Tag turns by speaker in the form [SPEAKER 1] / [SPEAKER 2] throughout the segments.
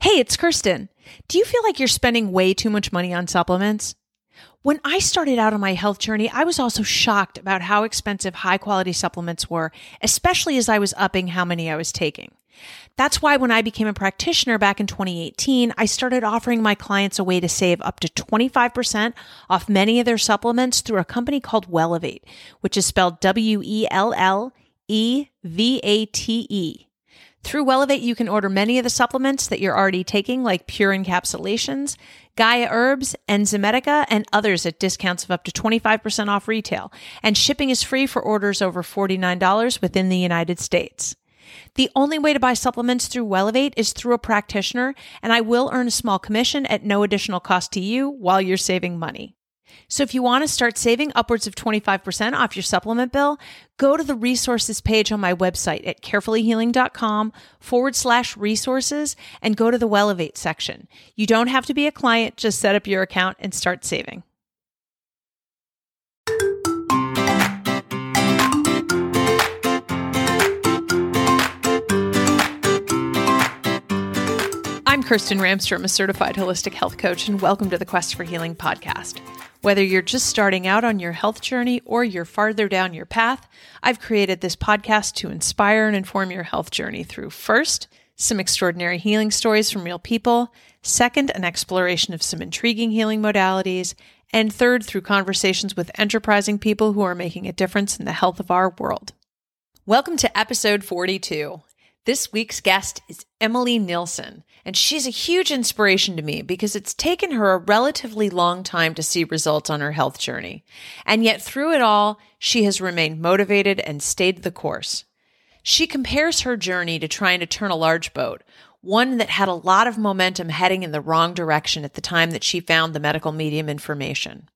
[SPEAKER 1] Hey, it's Kerstin. Do you feel like you're spending way too much money on supplements? When I started out on my health journey, I was also shocked about how expensive high quality supplements were, especially as I was upping how many I was taking. That's why when I became a practitioner back in 2018, I started offering my clients a way to save up to 25% off many of their supplements through a company called Wellevate, which is spelled W E L L E V A T E. Through Wellevate, you can order many of the supplements that you're already taking, like Pure Encapsulations, Gaia Herbs, Enzymedica, and others at discounts of up to 25% off retail. And shipping is free for orders over $49 within the United States. The only way to buy supplements through Wellevate is through a practitioner, and I will earn a small commission at no additional cost to you while you're saving money. So if you want to start saving upwards of 25% off your supplement bill, go to the resources page on my website at carefullyhealing.com forward slash resources and go to the Wellevate section. You don't have to be a client, just set up your account and start saving. I'm Kerstin Ramstrom, a certified holistic health coach, and welcome to the Quest for Healing podcast. Whether you're just starting out on your health journey or you're farther down your path, I've created this podcast to inspire and inform your health journey through first, some extraordinary healing stories from real people, second, an exploration of some intriguing healing modalities, and third, through conversations with enterprising people who are making a difference in the health of our world. Welcome to episode 42. This week's guest is Emelie Nilsson, and she's a huge inspiration to me because it's taken her a relatively long time to see results on her health journey. And yet, through it all, she has remained motivated and stayed the course. She compares her journey to trying to turn a large boat, one that had a lot of momentum heading in the wrong direction at the time that she found the medical medium information.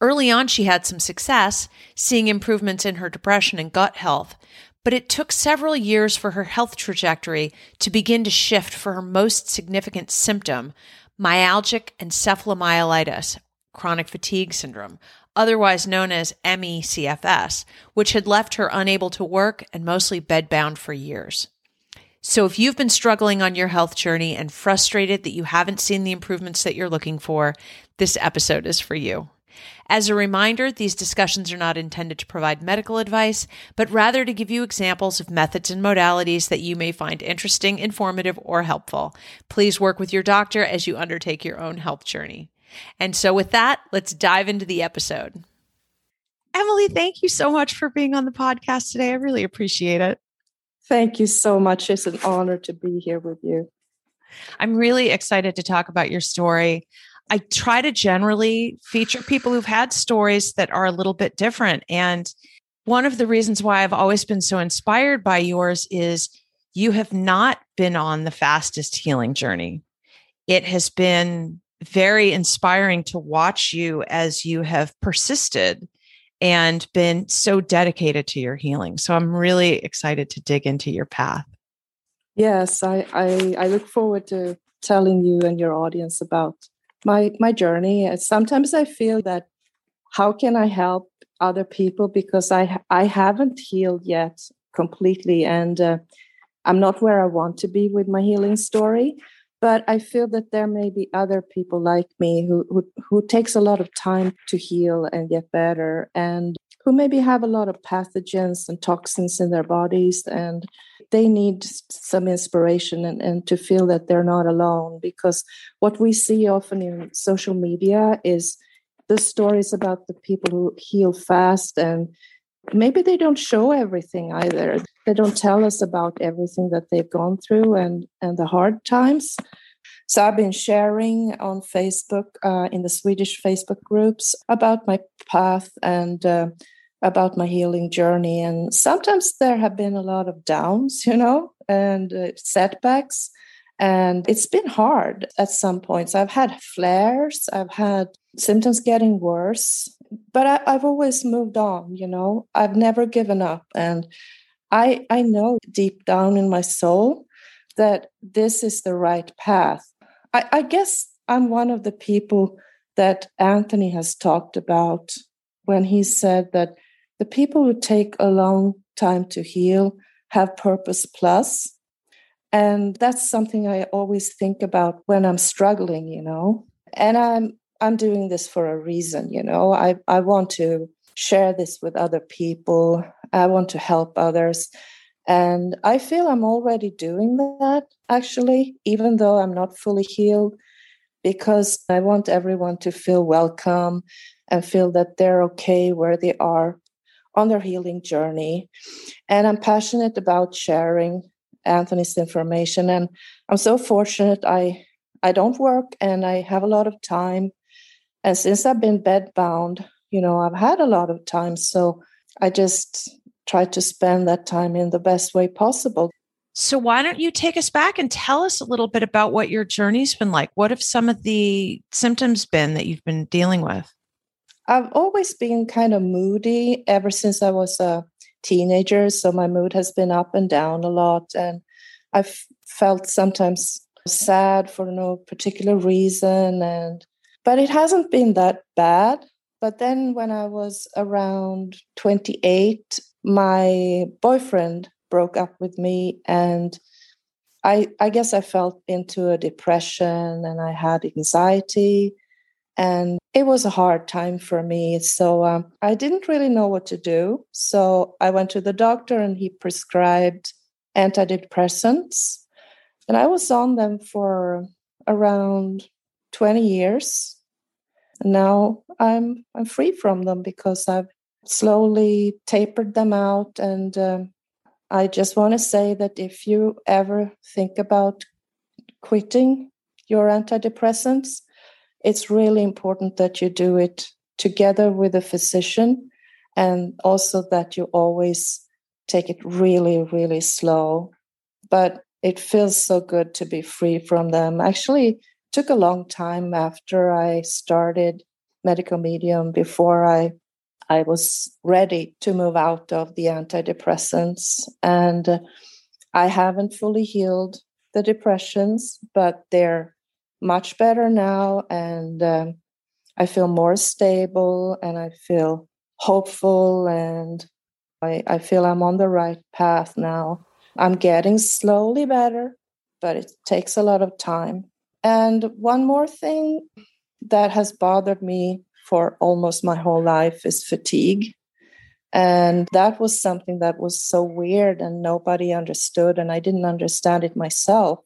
[SPEAKER 1] Early on, she had some success, seeing improvements in her depression and gut health, but it took several years for her health trajectory to begin to shift for her most significant symptom, myalgic encephalomyelitis, chronic fatigue syndrome, otherwise known as ME/CFS, which had left her unable to work and mostly bedbound for years. So if you've been struggling on your health journey and frustrated that you haven't seen the improvements that you're looking for, this episode is for you. As a reminder, these discussions are not intended to provide medical advice, but rather to give you examples of methods and modalities that you may find interesting, informative, or helpful. Please work with your doctor as you undertake your own health journey. And so, with that, let's dive into the episode. Emelie, thank you so much for being on the podcast today. I really appreciate it.
[SPEAKER 2] Thank you so much. It's an honor to be here with you.
[SPEAKER 1] I'm really excited to talk about your story. I try to generally feature people who've had stories that are a little bit different. And one of the reasons why I've always been so inspired by yours is you have not been on the fastest healing journey. It has been very inspiring to watch you as you have persisted and been so dedicated to your healing. So I'm really excited to dig into your path.
[SPEAKER 2] Yes, I, I, I look forward to telling you and your audience about my my journey. Sometimes I feel that how can I help other people because I I haven't healed yet completely, and uh, I'm not where I want to be with my healing story. But I feel that there may be other people like me who who, who takes a lot of time to heal and get better, and who maybe have a lot of pathogens and toxins in their bodies and they need some inspiration and, and to feel that they're not alone because what we see often in social media is the stories about the people who heal fast and maybe they don't show everything either they don't tell us about everything that they've gone through and and the hard times so i've been sharing on facebook uh, in the swedish facebook groups about my path and uh, about my healing journey. And sometimes there have been a lot of downs, you know, and uh, setbacks. And it's been hard at some points. I've had flares, I've had symptoms getting worse, but I, have always moved on, you know, I've never given up. And I, I know deep down in my soul that this is the right path. I, I guess I'm one of the people that Anthony has talked about when he said that the people who take a long time to heal have purpose plus And that's something I always think about when I'm struggling, you know. And I'm I'm doing this for a reason, you know. I, I want to share this with other people. I want to help others. And I feel I'm already doing that, actually, even though I'm not fully healed, because I want everyone to feel welcome and feel that they're okay where they are on their healing journey. And I'm passionate about sharing Anthony's information. And I'm so fortunate I I don't work and I have a lot of time. And since I've been bedbound, you know, I've had a lot of time. So I just try to spend that time in the best way possible.
[SPEAKER 1] So, why don't you take us back and tell us a little bit about what your journey's been like? What have some of the symptoms been that you've been dealing with?
[SPEAKER 2] I've always been kind of moody ever since I was a teenager. So, my mood has been up and down a lot. And I've felt sometimes sad for no particular reason. And but it hasn't been that bad. But then when I was around 28, my boyfriend broke up with me and I, I guess I felt into a depression and I had anxiety and it was a hard time for me. So um, I didn't really know what to do. So I went to the doctor and he prescribed antidepressants. And I was on them for around 20 years. And now I'm I'm free from them because I've slowly tapered them out. And um, I just want to say that if you ever think about quitting your antidepressants, it's really important that you do it together with a physician and also that you always take it really, really slow. But it feels so good to be free from them. Actually, took a long time after I started medical medium before I I was ready to move out of the antidepressants. And I haven't fully healed the depressions, but they're much better now. And um, I feel more stable and I feel hopeful and I, I feel I'm on the right path now. I'm getting slowly better, but it takes a lot of time. And one more thing that has bothered me for almost my whole life is fatigue. And that was something that was so weird and nobody understood, and I didn't understand it myself.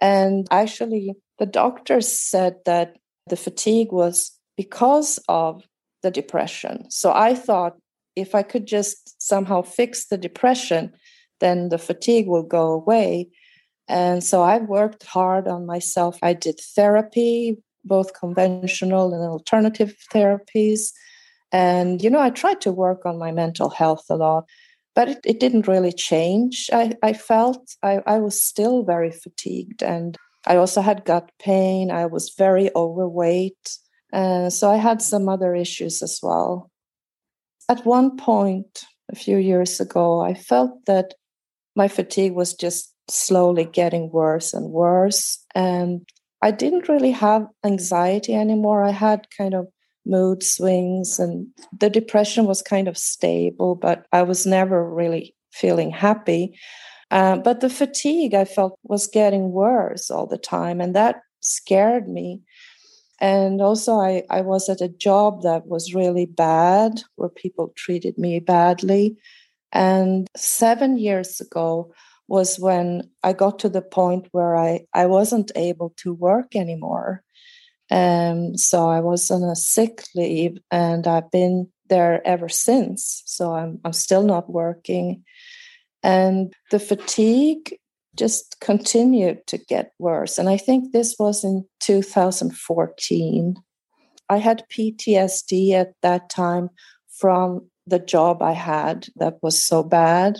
[SPEAKER 2] And actually, the doctors said that the fatigue was because of the depression. So I thought if I could just somehow fix the depression, then the fatigue will go away. And so I worked hard on myself. I did therapy both conventional and alternative therapies. And, you know, I tried to work on my mental health a lot, but it, it didn't really change. I, I felt I, I was still very fatigued and I also had gut pain. I was very overweight. Uh, so I had some other issues as well. At one point, a few years ago, I felt that my fatigue was just slowly getting worse and worse. And I didn't really have anxiety anymore. I had kind of mood swings and the depression was kind of stable, but I was never really feeling happy. Uh, but the fatigue I felt was getting worse all the time, and that scared me. And also, I, I was at a job that was really bad, where people treated me badly. And seven years ago, was when I got to the point where I, I wasn't able to work anymore. Um, so I was on a sick leave and I've been there ever since. So I'm, I'm still not working. And the fatigue just continued to get worse. And I think this was in 2014. I had PTSD at that time from the job I had that was so bad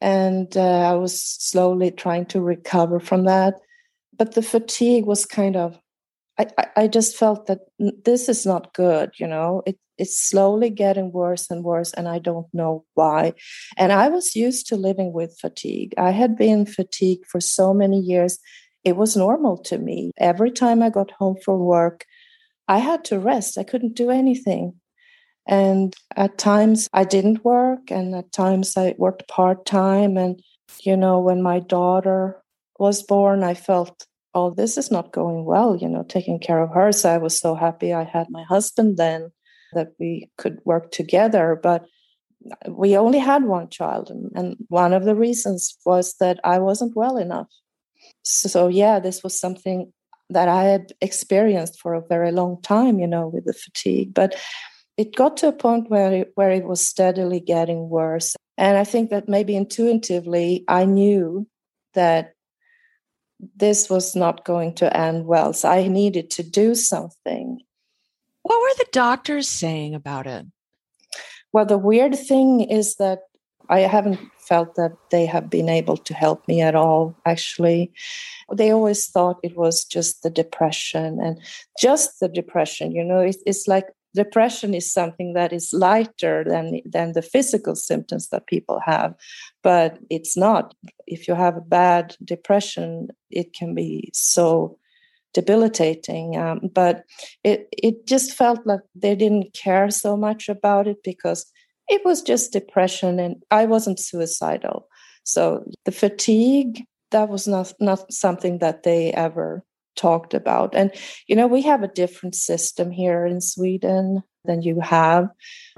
[SPEAKER 2] and uh, I was slowly trying to recover from that. But the fatigue was kind of, I, I just felt that this is not good, you know, it, it's slowly getting worse and worse, and I don't know why. And I was used to living with fatigue. I had been fatigued for so many years. It was normal to me. Every time I got home from work, I had to rest. I couldn't do anything. And at times I didn't work, and at times I worked part time. And, you know, when my daughter was born, I felt, oh, this is not going well, you know, taking care of her. So I was so happy I had my husband then that we could work together. But we only had one child. And, one of the reasons was that I wasn't well enough. So, so, yeah, this was something that I had experienced for a very long time, you know, with the fatigue. But it got to a point where it, where it was steadily getting worse. And I think that maybe intuitively, I knew that this was not going to end well. So I needed to do something.
[SPEAKER 1] What were the doctors saying about it?
[SPEAKER 2] Well, the weird thing is that I haven't felt that they have been able to help me at all, actually. They always thought it was just the depression and just the depression. You know, it's like depression is something that is lighter than, than the physical symptoms that people have, but it's not. If you have a bad depression, it can be so debilitating. Um, but it it just felt like they didn't care so much about it because it was just depression, and I wasn't suicidal. So the fatigue that was not not something that they ever talked about. And you know, we have a different system here in Sweden than you have.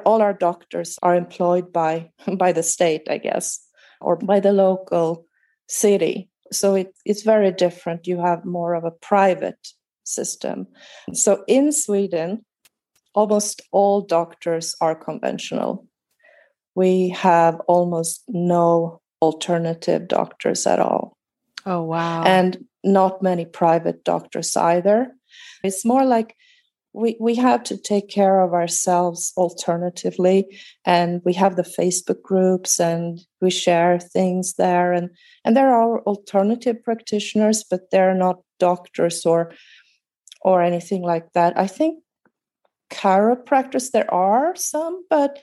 [SPEAKER 2] All our doctors are employed by by the state, I guess, or by the local city so it, it's very different. You have more of a private system. So in Sweden, almost all doctors are conventional. We have almost no alternative doctors at all.
[SPEAKER 1] Oh, wow.
[SPEAKER 2] And not many private doctors either. It's more like we, we have to take care of ourselves alternatively and we have the facebook groups and we share things there and and there are alternative practitioners but they're not doctors or or anything like that. I think chiropractors there are some but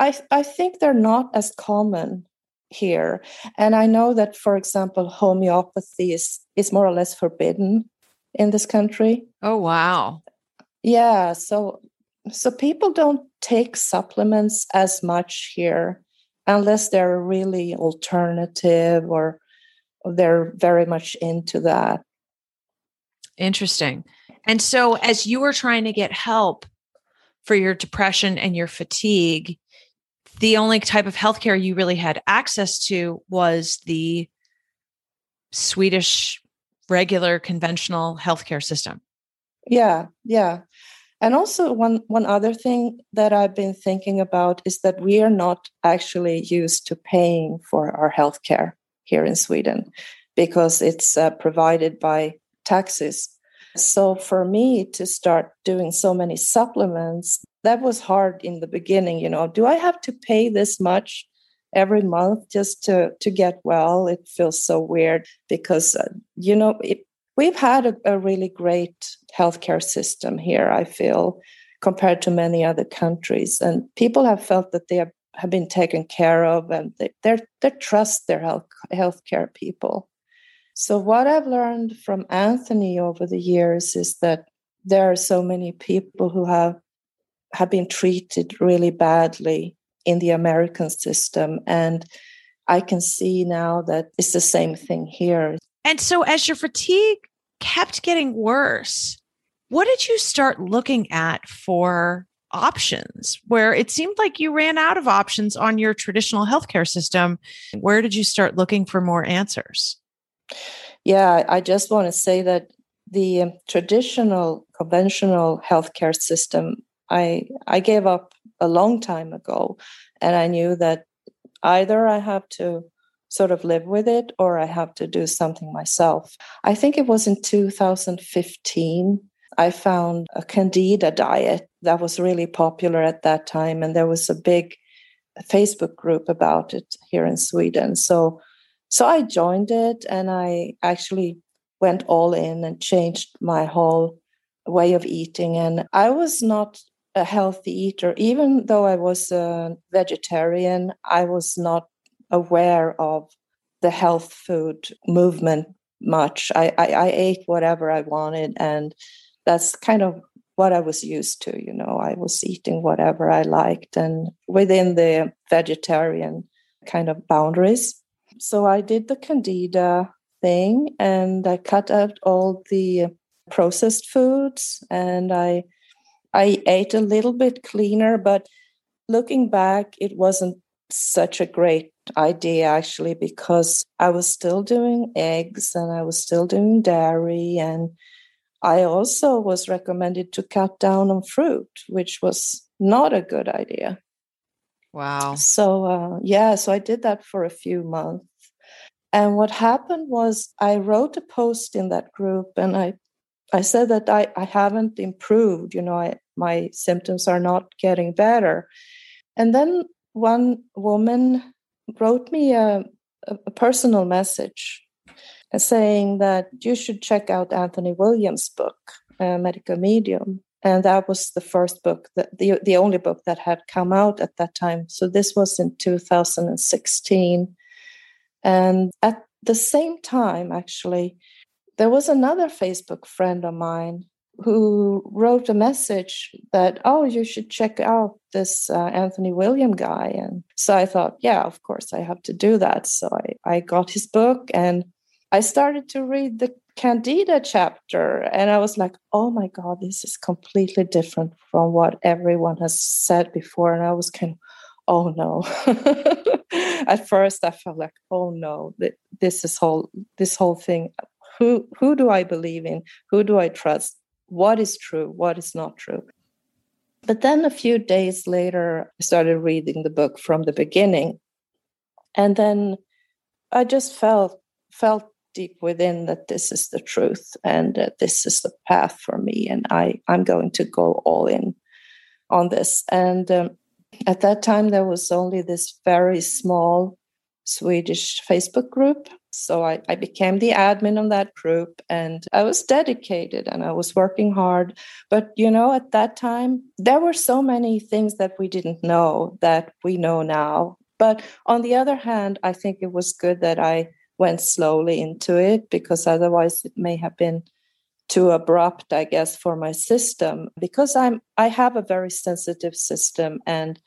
[SPEAKER 2] i i think they're not as common here. And i know that for example homeopathy is is more or less forbidden in this country.
[SPEAKER 1] Oh wow.
[SPEAKER 2] Yeah, so so people don't take supplements as much here unless they're really alternative or they're very much into that.
[SPEAKER 1] Interesting. And so as you were trying to get help for your depression and your fatigue, the only type of healthcare you really had access to was the Swedish regular conventional healthcare system.
[SPEAKER 2] Yeah, yeah. And also one one other thing that I've been thinking about is that we are not actually used to paying for our healthcare here in Sweden because it's uh, provided by taxes. So for me to start doing so many supplements, that was hard in the beginning, you know, do I have to pay this much every month just to to get well. It feels so weird because uh, you know it, we've had a, a, really great healthcare system here i feel compared to many other countries. And people have felt that they have, have been taken care of and they they they trust their health healthcare people. So what i've learned from anthony over the years is that there are so many people who have have been treated really badly in the American system. And I can see now that it's the same thing here.
[SPEAKER 1] And so, as your fatigue kept getting worse, what did you start looking at for options where it seemed like you ran out of options on your traditional healthcare system? Where did you start looking for more answers?
[SPEAKER 2] Yeah, I just want to say that the traditional conventional healthcare system I I gave up a long time ago. And I knew that either I have to sort of live with it or I have to do something myself. I think it was in 2015. I found a candida diet that was really popular at that time, and there was a big Facebook group about it here in Sweden. So, so I joined it, and I actually went all in and changed my whole way of eating. And I was not a healthy eater. Even though I was a vegetarian, I was not aware of the health food movement much. I, I, I, ate whatever I wanted, and that's kind of what I was used to. You know, I was eating whatever I liked and within the vegetarian kind of boundaries. So I did the Candida thing and I cut out all the processed foods and I I ate a little bit cleaner, but looking back, it wasn't such a great idea actually because I was still doing eggs and I was still doing dairy and I also was recommended to cut down on fruit, which was not a good idea.
[SPEAKER 1] Wow.
[SPEAKER 2] So, uh, yeah, so I did that for a few months. And what happened was I wrote a post in that group and I, I said that I, I haven't improved, you know, I, my symptoms are not getting better. And then one woman wrote me a, a personal message saying that you should check out Anthony Williams' book, uh, Medical Medium. And that was the first book, that, the, the only book that had come out at that time. So this was in 2016. And at the same time, actually, there was another Facebook friend of mine who wrote a message that, oh, you should check out this uh, Anthony William guy. And so I thought, yeah, of course, I have to do that. So I, I got his book and I started to read the Candida chapter and I was like, oh my God, this is completely different from what everyone has said before. And I was kind of, oh no. At first I felt like, oh no, this is whole this whole thing. Who who do I believe in? Who do I trust? What is true? What is not true? But then a few days later, I started reading the book from the beginning. And then I just felt felt deep within that this is the truth and uh, this is the path for me and i i'm going to go all in on this and um, at that time there was only this very small swedish facebook group so I, I became the admin on that group and i was dedicated and i was working hard. But you know at that time there were so many things that we didn't know that we know now. But on the other hand i think it was good that i went slowly into it because otherwise it may have been too abrupt i guess for my system because i'm i have a very sensitive system and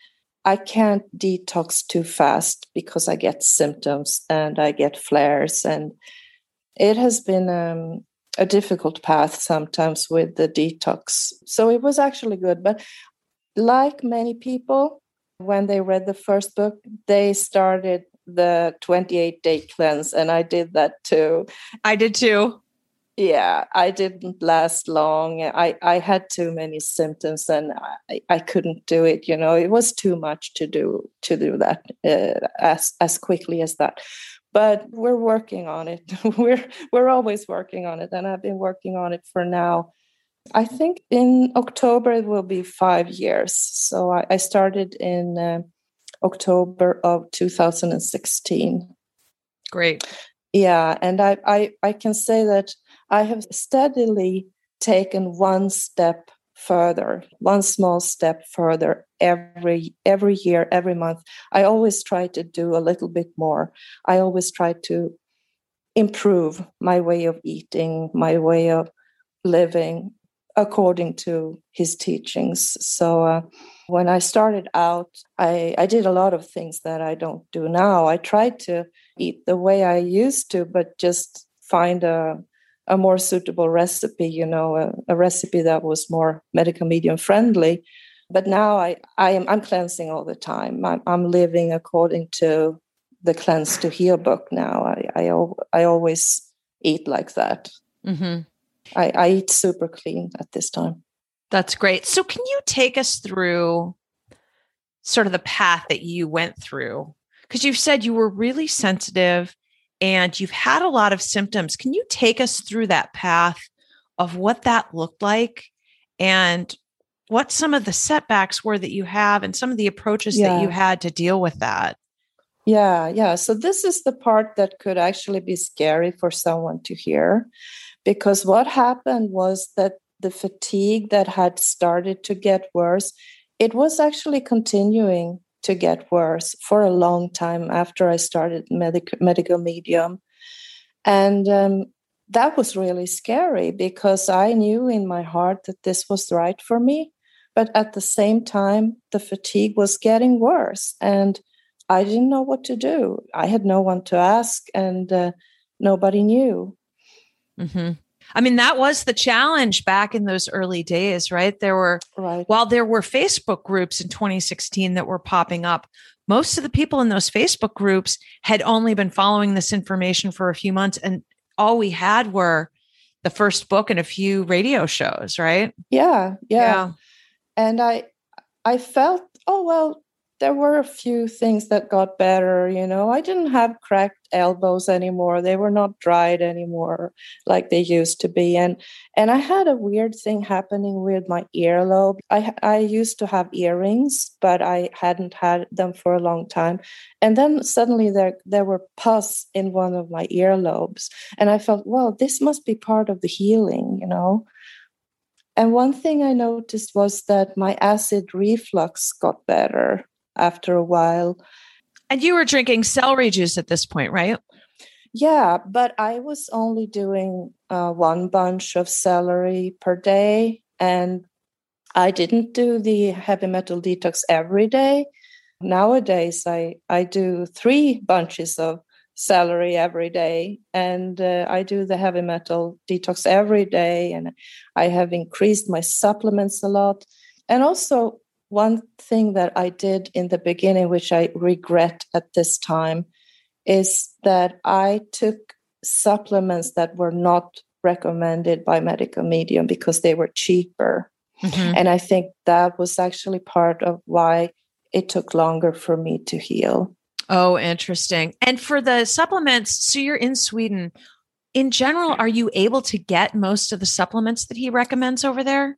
[SPEAKER 2] i can't detox too fast because i get symptoms and i get flares and it has been um, a difficult path sometimes with the detox so it was actually good but like many people when they read the first book they started the 28 day cleanse and I did that too.
[SPEAKER 1] I did too.
[SPEAKER 2] Yeah, I didn't last long. I, I had too many symptoms and I, I couldn't do it. You know, it was too much to do to do that uh, as as quickly as that. But we're working on it. we're we're always working on it, and I've been working on it for now. I think in October it will be five years. So I, I started in uh, October of 2016.
[SPEAKER 1] Great.
[SPEAKER 2] Yeah, and I, I, I can say that I have steadily taken one step further, one small step further every every year, every month. I always try to do a little bit more. I always try to improve my way of eating, my way of living according to his teachings. So uh, when I started out, I, I did a lot of things that I don't do now. I tried to eat the way I used to, but just find a, a more suitable recipe, you know, a, a recipe that was more medical medium friendly. But now I, I am I'm cleansing all the time. I'm, I'm living according to the cleanse to heal book now. I, I, I always eat like that. Mm-hmm. I, I eat super clean at this time.
[SPEAKER 1] That's great. So, can you take us through sort of the path that you went through? Because you've said you were really sensitive and you've had a lot of symptoms. Can you take us through that path of what that looked like and what some of the setbacks were that you have and some of the approaches yeah. that you had to deal with that?
[SPEAKER 2] Yeah, yeah. So, this is the part that could actually be scary for someone to hear because what happened was that the fatigue that had started to get worse, it was actually continuing to get worse for a long time after I started medic- medical medium. And um, that was really scary because I knew in my heart that this was right for me. But at the same time, the fatigue was getting worse. And I didn't know what to do. I had no one to ask, and uh, nobody knew.
[SPEAKER 1] Mm-hmm. I mean, that was the challenge back in those early days, right? There were,
[SPEAKER 2] right.
[SPEAKER 1] while there were Facebook groups in 2016 that were popping up, most of the people in those Facebook groups had only been following this information for a few months. And all we had were the first book and a few radio shows, right?
[SPEAKER 2] Yeah. Yeah. yeah. And I, I felt, oh, well, there were a few things that got better you know. I didn't have cracked elbows anymore. They were not dried anymore like they used to be. And and i had a weird thing happening with my earlobe. I i used to have earrings but i hadn't had them for a long time. And then suddenly there there were pus in one of my earlobes. And i felt well this must be part of the healing you know. And one thing I noticed was that my acid reflux got better after a while.
[SPEAKER 1] And you were drinking celery juice at this point, right?
[SPEAKER 2] Yeah, but I was only doing uh, one bunch of celery per day. And I didn't do the heavy metal detox every day. Nowadays, I, I do three bunches of celery every day and uh, i do the heavy metal detox every day and i have increased my supplements a lot and also one thing that I did in the beginning, which I regret at this time, is that I took supplements that were not recommended by medical medium because they were cheaper. Mm-hmm. And I think that was actually part of why it took longer for me to heal.
[SPEAKER 1] Oh, interesting. And for the supplements, so you're in Sweden. In general, are you able to get most of the supplements that he recommends over there?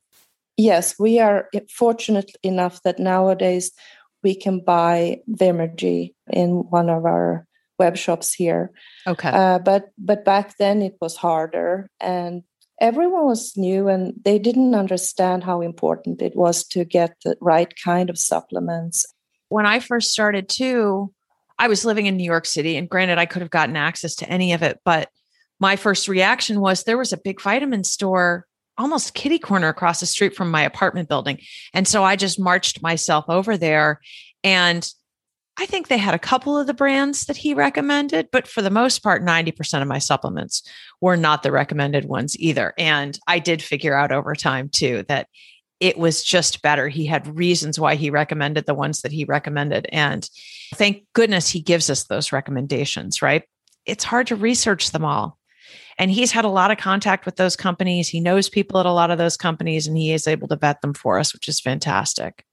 [SPEAKER 2] Yes, we are fortunate enough that nowadays we can buy Vimergy in one of our web shops here.
[SPEAKER 1] Okay. Uh,
[SPEAKER 2] but but back then it was harder, and everyone was new, and they didn't understand how important it was to get the right kind of supplements.
[SPEAKER 1] When I first started too, I was living in New York City, and granted, I could have gotten access to any of it, but my first reaction was there was a big vitamin store almost kitty corner across the street from my apartment building. And so I just marched myself over there and I think they had a couple of the brands that he recommended, but for the most part, 90% of my supplements were not the recommended ones either. And I did figure out over time too that it was just better. He had reasons why he recommended the ones that he recommended. And thank goodness he gives us those recommendations, right? It's hard to research them all. And he's had a lot of contact with those companies. He knows people at a lot of those companies and he is able to vet them for us, which is fantastic.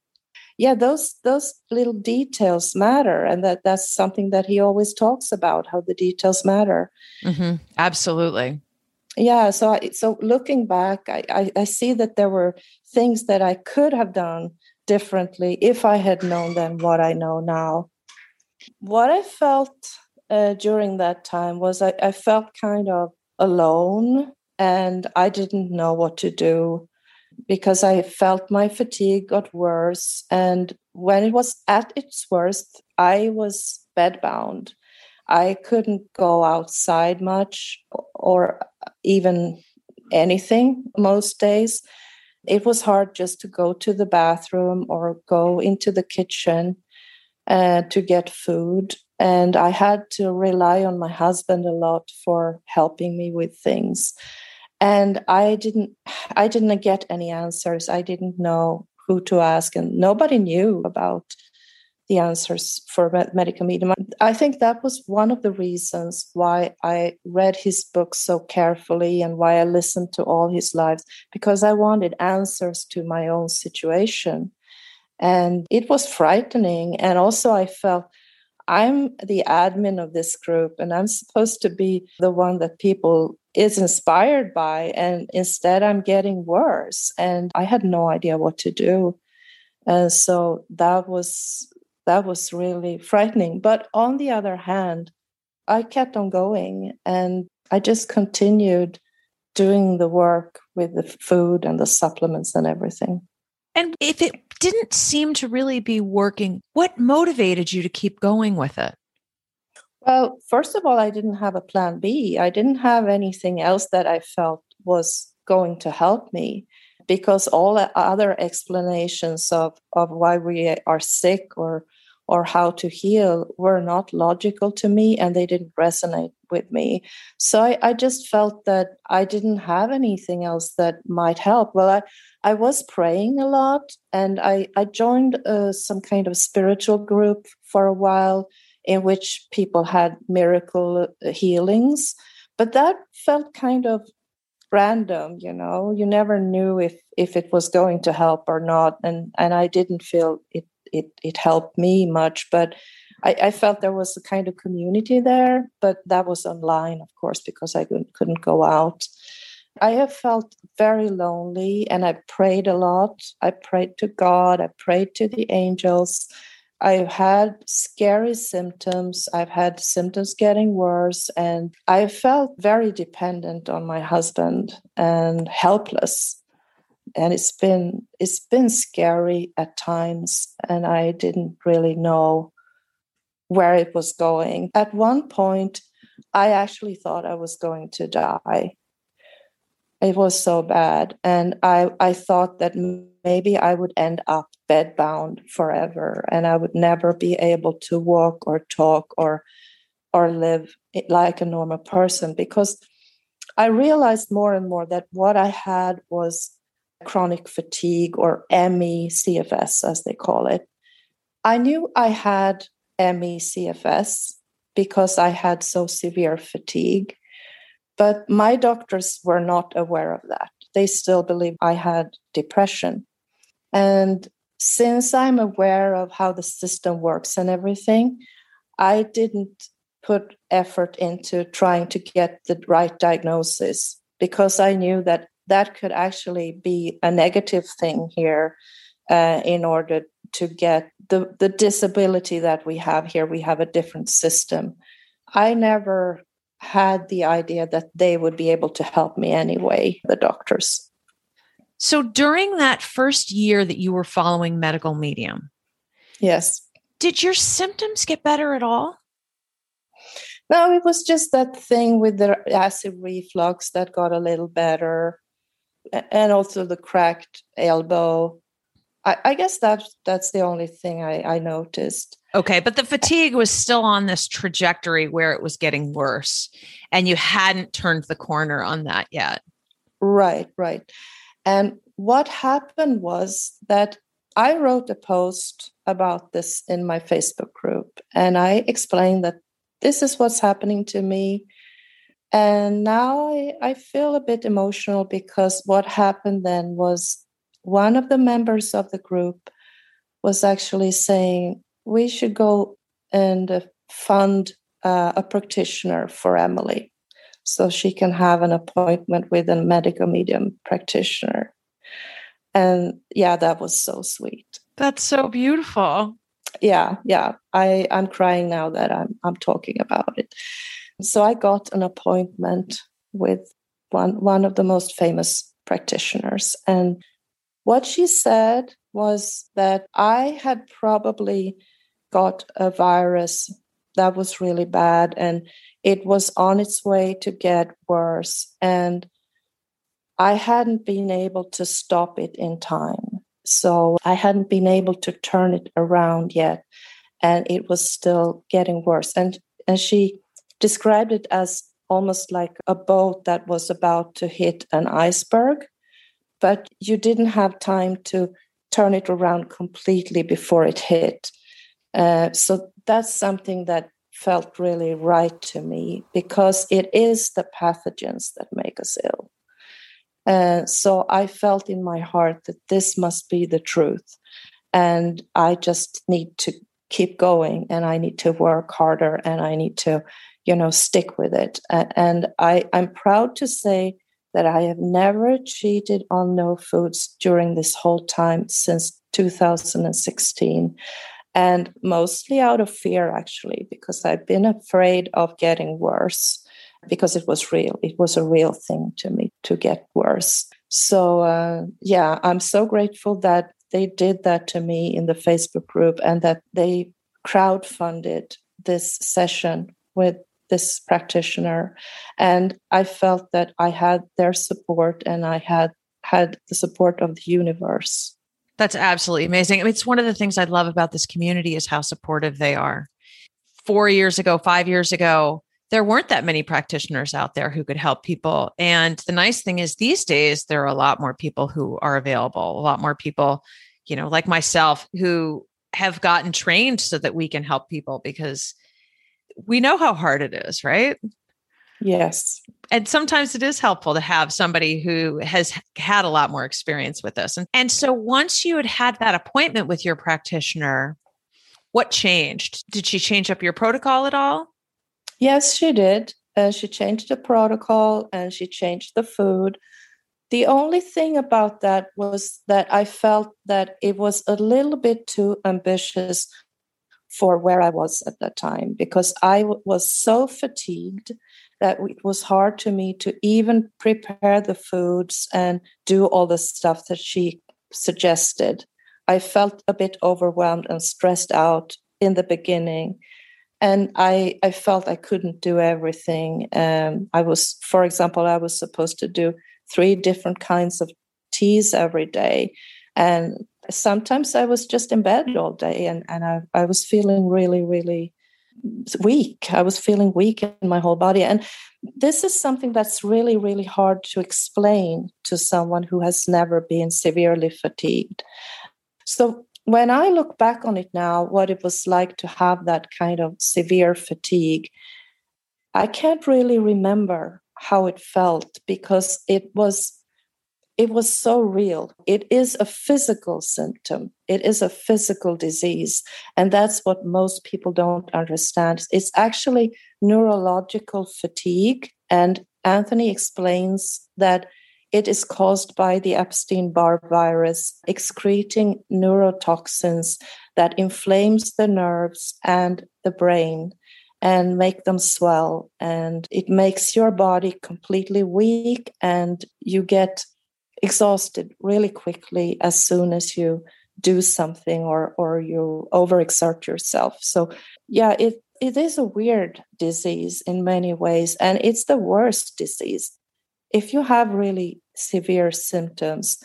[SPEAKER 2] Yeah, those those little details matter, and that that's something that he always talks about how the details matter.
[SPEAKER 1] Mm-hmm. Absolutely.
[SPEAKER 2] Yeah. So I, so looking back, I, I I see that there were things that I could have done differently if I had known then what I know now. What I felt uh, during that time was I, I felt kind of alone and I didn't know what to do because I felt my fatigue got worse. And when it was at its worst, I was bedbound. I couldn't go outside much or even anything most days. It was hard just to go to the bathroom or go into the kitchen uh, to get food and i had to rely on my husband a lot for helping me with things. And i didn't i didn't get any answers. I didn't know who to ask and nobody knew about the answers for medical medium i think that was one of the reasons why i read his book so carefully and why i listened to all his lives because i wanted answers to my own situation. And it was frightening and also i felt I'm the admin of this group and I'm supposed to be the one that people is inspired by and instead I'm getting worse and I had no idea what to do. And so that was that was really frightening. But on the other hand, I kept on going and I just continued doing the work with the food and the supplements and everything.
[SPEAKER 1] And if it didn't seem to really be working, what motivated you to keep going with it?
[SPEAKER 2] Well, first of all, I didn't have a plan B. I didn't have anything else that I felt was going to help me because all other explanations of, of why we are sick or or how to heal were not logical to me and they didn't resonate with me. So I, I, just felt that I didn't have anything else that might help. Well, I, I was praying a lot and I, I joined uh, some kind of spiritual group for a while in which people had miracle uh, healings. But that felt kind of random you know you never knew if if it was going to help or not and and i didn't feel it it it helped me much but I, I, felt there was a kind of community there but that was online of course because i couldn't, couldn't go out. I have felt very lonely and i prayed a lot. I prayed to god i prayed to the angels. I've had scary symptoms. I've had symptoms getting worse, and I felt very dependent on my husband and helpless and it's been it's been scary at times and i didn't really know where it was going. At one point i actually thought i was going to die. It was so bad and i i thought that maybe i would end up bedbound forever and i would never be able to walk or talk or or live like a normal person because i realized more and more that what i had was chronic fatigue or ME CFS, as they call it. I knew I had ME CFS because I had so severe fatigue, but my doctors were not aware of that. They still believed I had depression. And since I'm aware of how the system works and everything, I didn't put effort into trying to get the right diagnosis because I knew that that could actually be a negative thing here uh, in order to get the, the disability that we have here. We have a different system. I never had the idea that they would be able to help me anyway, the doctors.
[SPEAKER 1] So during that first year that you were following medical medium,
[SPEAKER 2] yes.
[SPEAKER 1] Did your symptoms get better at all?
[SPEAKER 2] No, it was just that thing with the acid reflux that got a little better and also the cracked elbow. I, I guess that's that's the only thing I, I noticed.
[SPEAKER 1] Okay, but the fatigue was still on this trajectory where it was getting worse, and you hadn't turned the corner on that yet.
[SPEAKER 2] Right, right. And what happened was that I wrote a post about this in my Facebook group, and I explained that this is what's happening to me. And now I, I feel a bit emotional because what happened then was one of the members of the group was actually saying we should go and uh, fund uh, a practitioner for Emelie so she can have an appointment with a medical medium practitioner. And yeah, that was so sweet.
[SPEAKER 1] That's so beautiful.
[SPEAKER 2] Yeah, yeah. I, I'm crying now that I'm I'm talking about it. So I got an appointment with one, one of the most famous practitioners. And what she said was that I had probably got a virus that was really bad and it was on its way to get worse. And I hadn't been able to stop it in time. So I hadn't been able to turn it around yet. And it was still getting worse. And and she described it as almost like a boat that was about to hit an iceberg, but you didn't have time to turn it around completely before it hit. Uh, so that's something that felt really right to me because it is the pathogens that make us ill. Uh, so I felt in my heart that this must be the truth. And I just need to keep going and I need to work harder and I need to you know stick with it. And i i'm proud to say that i have never cheated on no foods during this whole time since 2016 and mostly out of fear actually because i've been afraid of getting worse because it was real it was a real thing to me to get worse. So uh, yeah i'm so grateful that they did that to me in the facebook group and that they crowdfunded this session with this practitioner and i felt that i had their support and i had had the support of the universe
[SPEAKER 1] That's absolutely amazing. I mean, it's one of the things I love about this community is how supportive they are. Four years ago, five years ago, there weren't that many practitioners out there who could help people. And the nice thing is these days, there are a lot more people who are available, a lot more people, you know, like myself, who have gotten trained so that we can help people because we know how hard it is, right?
[SPEAKER 2] Yes.
[SPEAKER 1] And sometimes it is helpful to have somebody who has had a lot more experience with this. And, and so once you had had that appointment with your practitioner, what changed? Did she change up your protocol at all?
[SPEAKER 2] Yes, she did. Uh, she changed the protocol and she changed the food. The only thing about that was that I felt that it was a little bit too ambitious for where I was at that time because I w- was so fatigued that it was hard to me to even prepare the foods and do all the stuff that she suggested. I felt a bit overwhelmed and stressed out in the beginning and I, I felt I couldn't do everything. Um, I was, for example, I was supposed to do three different kinds of teas every day. And sometimes I was just in bed all day and, and I, I was feeling really, really weak. I was feeling weak in my whole body. And this is something that's really, really hard to explain to someone who has never been severely fatigued. So when I look back on it now, what it was like to have that kind of severe fatigue, I can't really remember how it felt because it was it was so real. It is a physical symptom. It is a physical disease. And that's what most people don't understand. It's actually neurological fatigue. And anthony explains that it is caused by the Epstein Barr virus excreting neurotoxins that inflames the nerves and the brain and make them swell. And it makes your body completely weak and you get exhausted really quickly as soon as you do something or or you overexert yourself so yeah it it is a weird disease in many ways and it's the worst disease if you have really severe symptoms,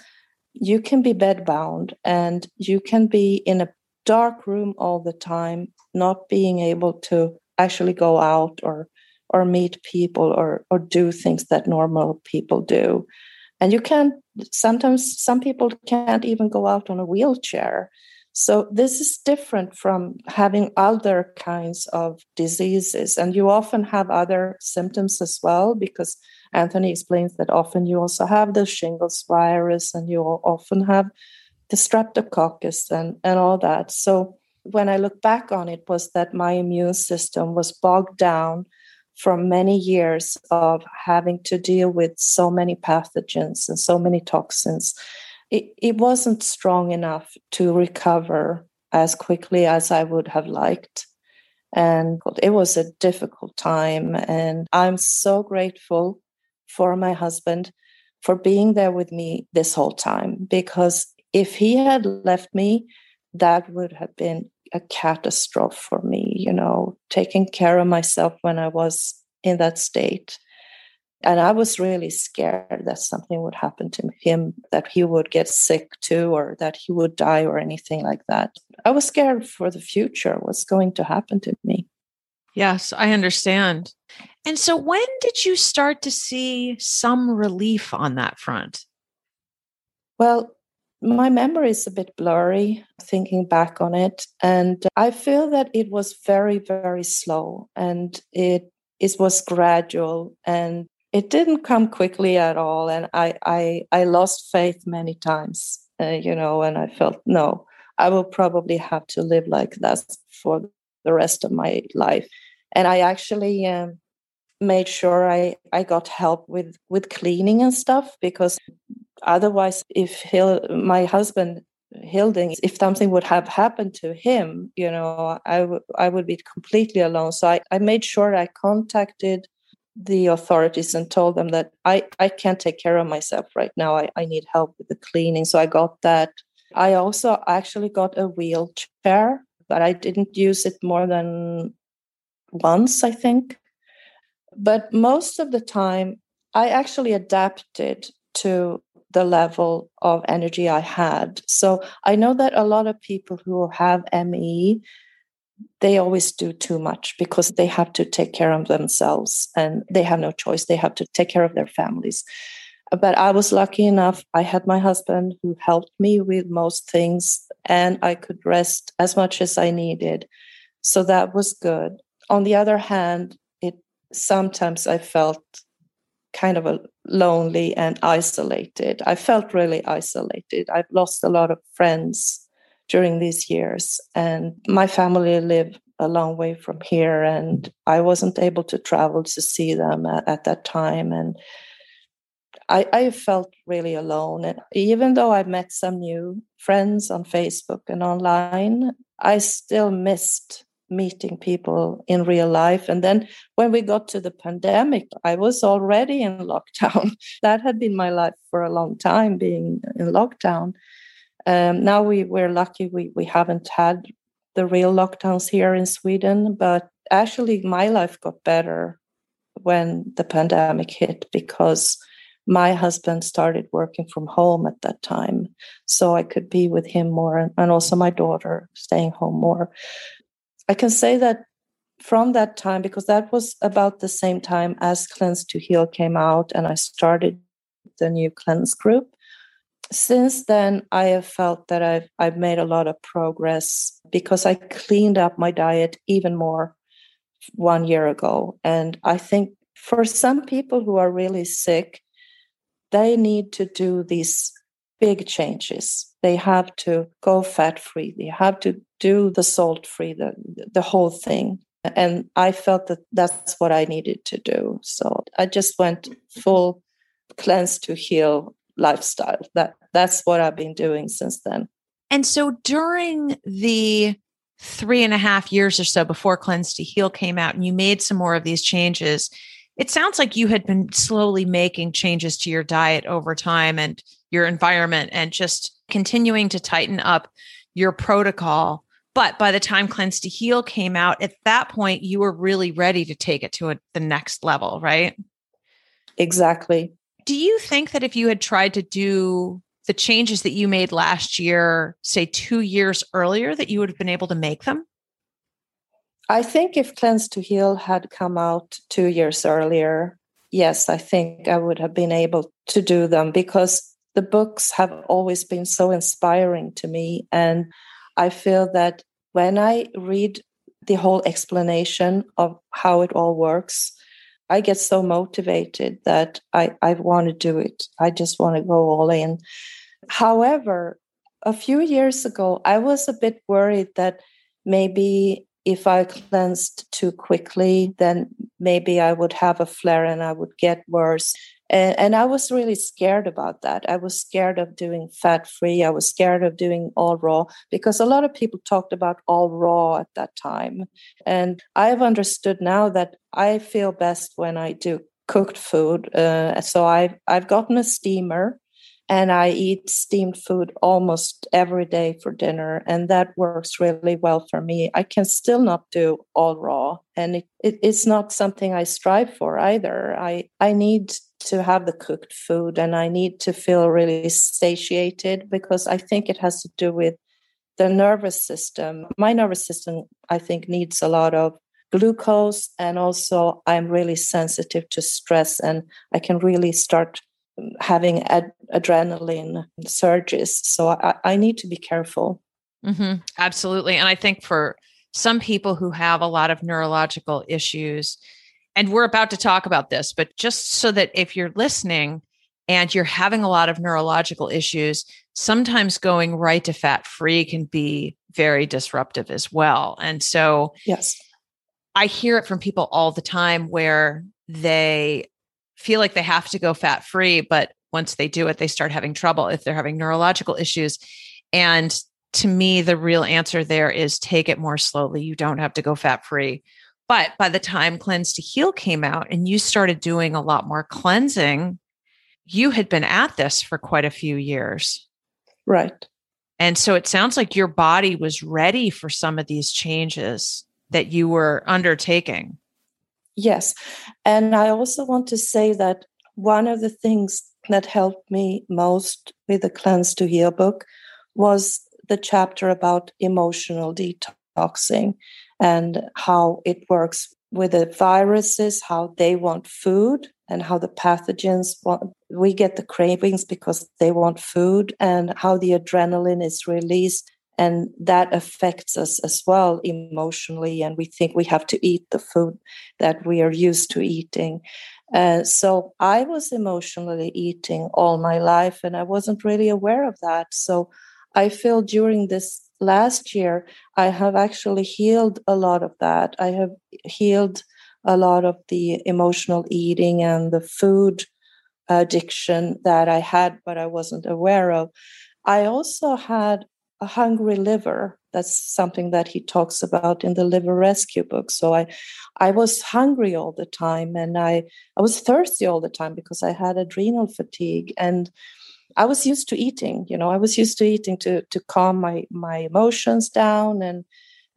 [SPEAKER 2] you can be bedbound and you can be in a dark room all the time, not being able to actually go out or or meet people or or do things that normal people do. And you can't sometimes some people can't even go out on a wheelchair. So this is different from having other kinds of diseases. And you often have other symptoms as well because Anthony explains that often you also have the shingles virus and you often have the streptococcus and, and all that. So when I look back on it, was that my immune system was bogged down from many years of having to deal with so many pathogens and so many toxins. It, it wasn't strong enough to recover as quickly as I would have liked. And it was a difficult time. And I'm so grateful for my husband for being there with me this whole time because if he had left me that would have been a catastrophe for me you know taking care of myself when i was in that state. And i was really scared that something would happen to him that he would get sick too or that he would die or anything like that. I was scared for the future what's going to happen to me.
[SPEAKER 1] Yes i understand. And so, when did you start to see some relief on that front?
[SPEAKER 2] Well, my memory is a bit blurry thinking back on it. And I feel that it was very, very slow and it, it was gradual and it didn't come quickly at all. And I, I, I lost faith many times, uh, you know, and I felt, no, I will probably have to live like that for the rest of my life. And I actually um, made sure I, I got help with, with cleaning and stuff because otherwise if Hil, my husband Hilding, if something would have happened to him, you know, I, w- I would be completely alone. So I, I made sure I contacted the authorities and told them that I, I can't take care of myself right now. I, I need help with the cleaning. So I got that. I also actually got a wheelchair, but I didn't use it more than once, I think. But most of the time, I actually adapted to the level of energy I had. So I know that a lot of people who have ME, they always do too much because they have to take care of themselves and they have no choice. They have to take care of their families. But I was lucky enough, I had my husband who helped me with most things, and I could rest as much as I needed. So that was good. On the other hand, it sometimes I felt kind of a lonely and isolated. I felt really isolated. I've lost a lot of friends during these years, and my family live a long way from here, and I wasn't able to travel to see them at, at that time. And I, I felt really alone. And even though I met some new friends on Facebook and online, I still missed meeting people in real life. And then when we got to the pandemic, I was already in lockdown. that had been my life for a long time, being in lockdown. Um, now we, we're lucky we, we haven't had the real lockdowns here in Sweden, but actually my life got better when the pandemic hit because my husband started working from home at that time so i could be with him more and also my daughter staying home more I can say that from that time, because that was about the same time as Cleanse to Heal came out, and I started the new Cleanse group. Since then, I have felt that I've I've made a lot of progress because I cleaned up my diet even more one year ago. And I think for some people who are really sick, they need to do these big changes. They have to go fat free. They have to do the salt free, the the whole thing. And I felt that that's what I needed to do. So I just went full cleanse to heal lifestyle. That that's what I've been doing since then.
[SPEAKER 1] And so during the three and a half years or so before Cleanse to Heal came out, and you made some more of these changes, it sounds like you had been slowly making changes to your diet over time and your environment and just continuing to tighten up your protocol. But by the time Cleanse to Heal came out, at that point, you were really ready to take it to a, the next level, right?
[SPEAKER 2] Exactly.
[SPEAKER 1] Do you think that if you had tried to do the changes that you made last year, say two years earlier, that you would have been able to make them?
[SPEAKER 2] I think if Cleanse to Heal had come out two years earlier, yes, I think I would have been able to do them because the books have always been so inspiring to me. And I feel that when I read the whole explanation of how it all works, I get so motivated that I, I want to do it. I just want to go all in. However, a few years ago, I was a bit worried that maybe if I cleansed too quickly, then maybe I would have a flare and I would get worse. And, and I was really scared about that. I was scared of doing fat free. I was scared of doing all raw because a lot of people talked about all raw at that time. And I've understood now that I feel best when I do cooked food. Uh, so I've, I've gotten a steamer and I eat steamed food almost every day for dinner, and that works really well for me. I can still not do all raw, and it, it, it's not something I strive for either. I I need to have the cooked food, and I need to feel really satiated because I think it has to do with the nervous system. My nervous system, I think, needs a lot of glucose, and also I'm really sensitive to stress, and I can really start having ad- adrenaline surges. So I, I, need to be careful.
[SPEAKER 1] Mm-hmm. Absolutely. And I think for some people who have a lot of neurological issues, and we're about to talk about this, but just so that if you're listening and you're having a lot of neurological issues, sometimes going right to fat free can be very disruptive as well. And so,
[SPEAKER 2] yes,
[SPEAKER 1] I hear it from people all the time where they feel like they have to go fat free, but once they do it, they start having trouble if they're having neurological issues. And to me, the real answer there is take it more slowly. You don't have to go fat free. But by the time Cleanse to Heal came out and you started doing a lot more cleansing, you had been at this for quite a few years.
[SPEAKER 2] Right.
[SPEAKER 1] And so it sounds like your body was ready for some of these changes that you were undertaking.
[SPEAKER 2] Yes. And I also want to say that one of the things that helped me most with the Cleanse to Heal book was the chapter about emotional detoxing and how it works with the viruses, how they want food and how the pathogens want, we get the cravings because they want food and how the adrenaline is released and that affects us as well emotionally and we think we have to eat the food that we are used to eating. Uh, so i was emotionally eating all my life and i wasn't really aware of that. So i feel during this last year i have actually healed a lot of that i have healed a lot of the emotional eating and the food addiction that i had but i wasn't aware of i also had a hungry liver. That's something that he talks about in the liver rescue book. So I, I was hungry all the time, and I, I was thirsty all the time because I had adrenal fatigue, and I was used to eating. You know, I was used to eating to to calm my my emotions down and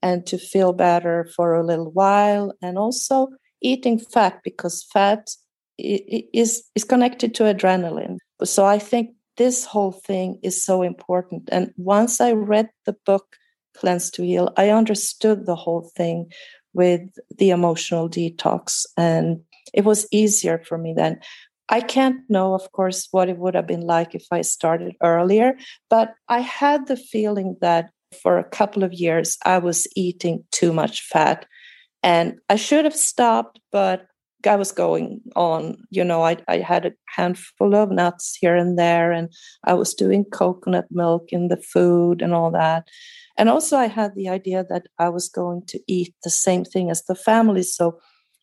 [SPEAKER 2] and to feel better for a little while, and also eating fat because fat is is connected to adrenaline. So I think this whole thing is so important. And once I read the book, Cleanse to Heal, I understood the whole thing with the emotional detox. And it was easier for me then. I can't know, of course, what it would have been like if I started earlier, but I had the feeling that for a couple of years I was eating too much fat. And I should have stopped, but I was going on. You know, I, I had a handful of nuts here and there, and I was doing coconut milk in the food and all that. And also, I had the idea that I was going to eat the same thing as the family. So,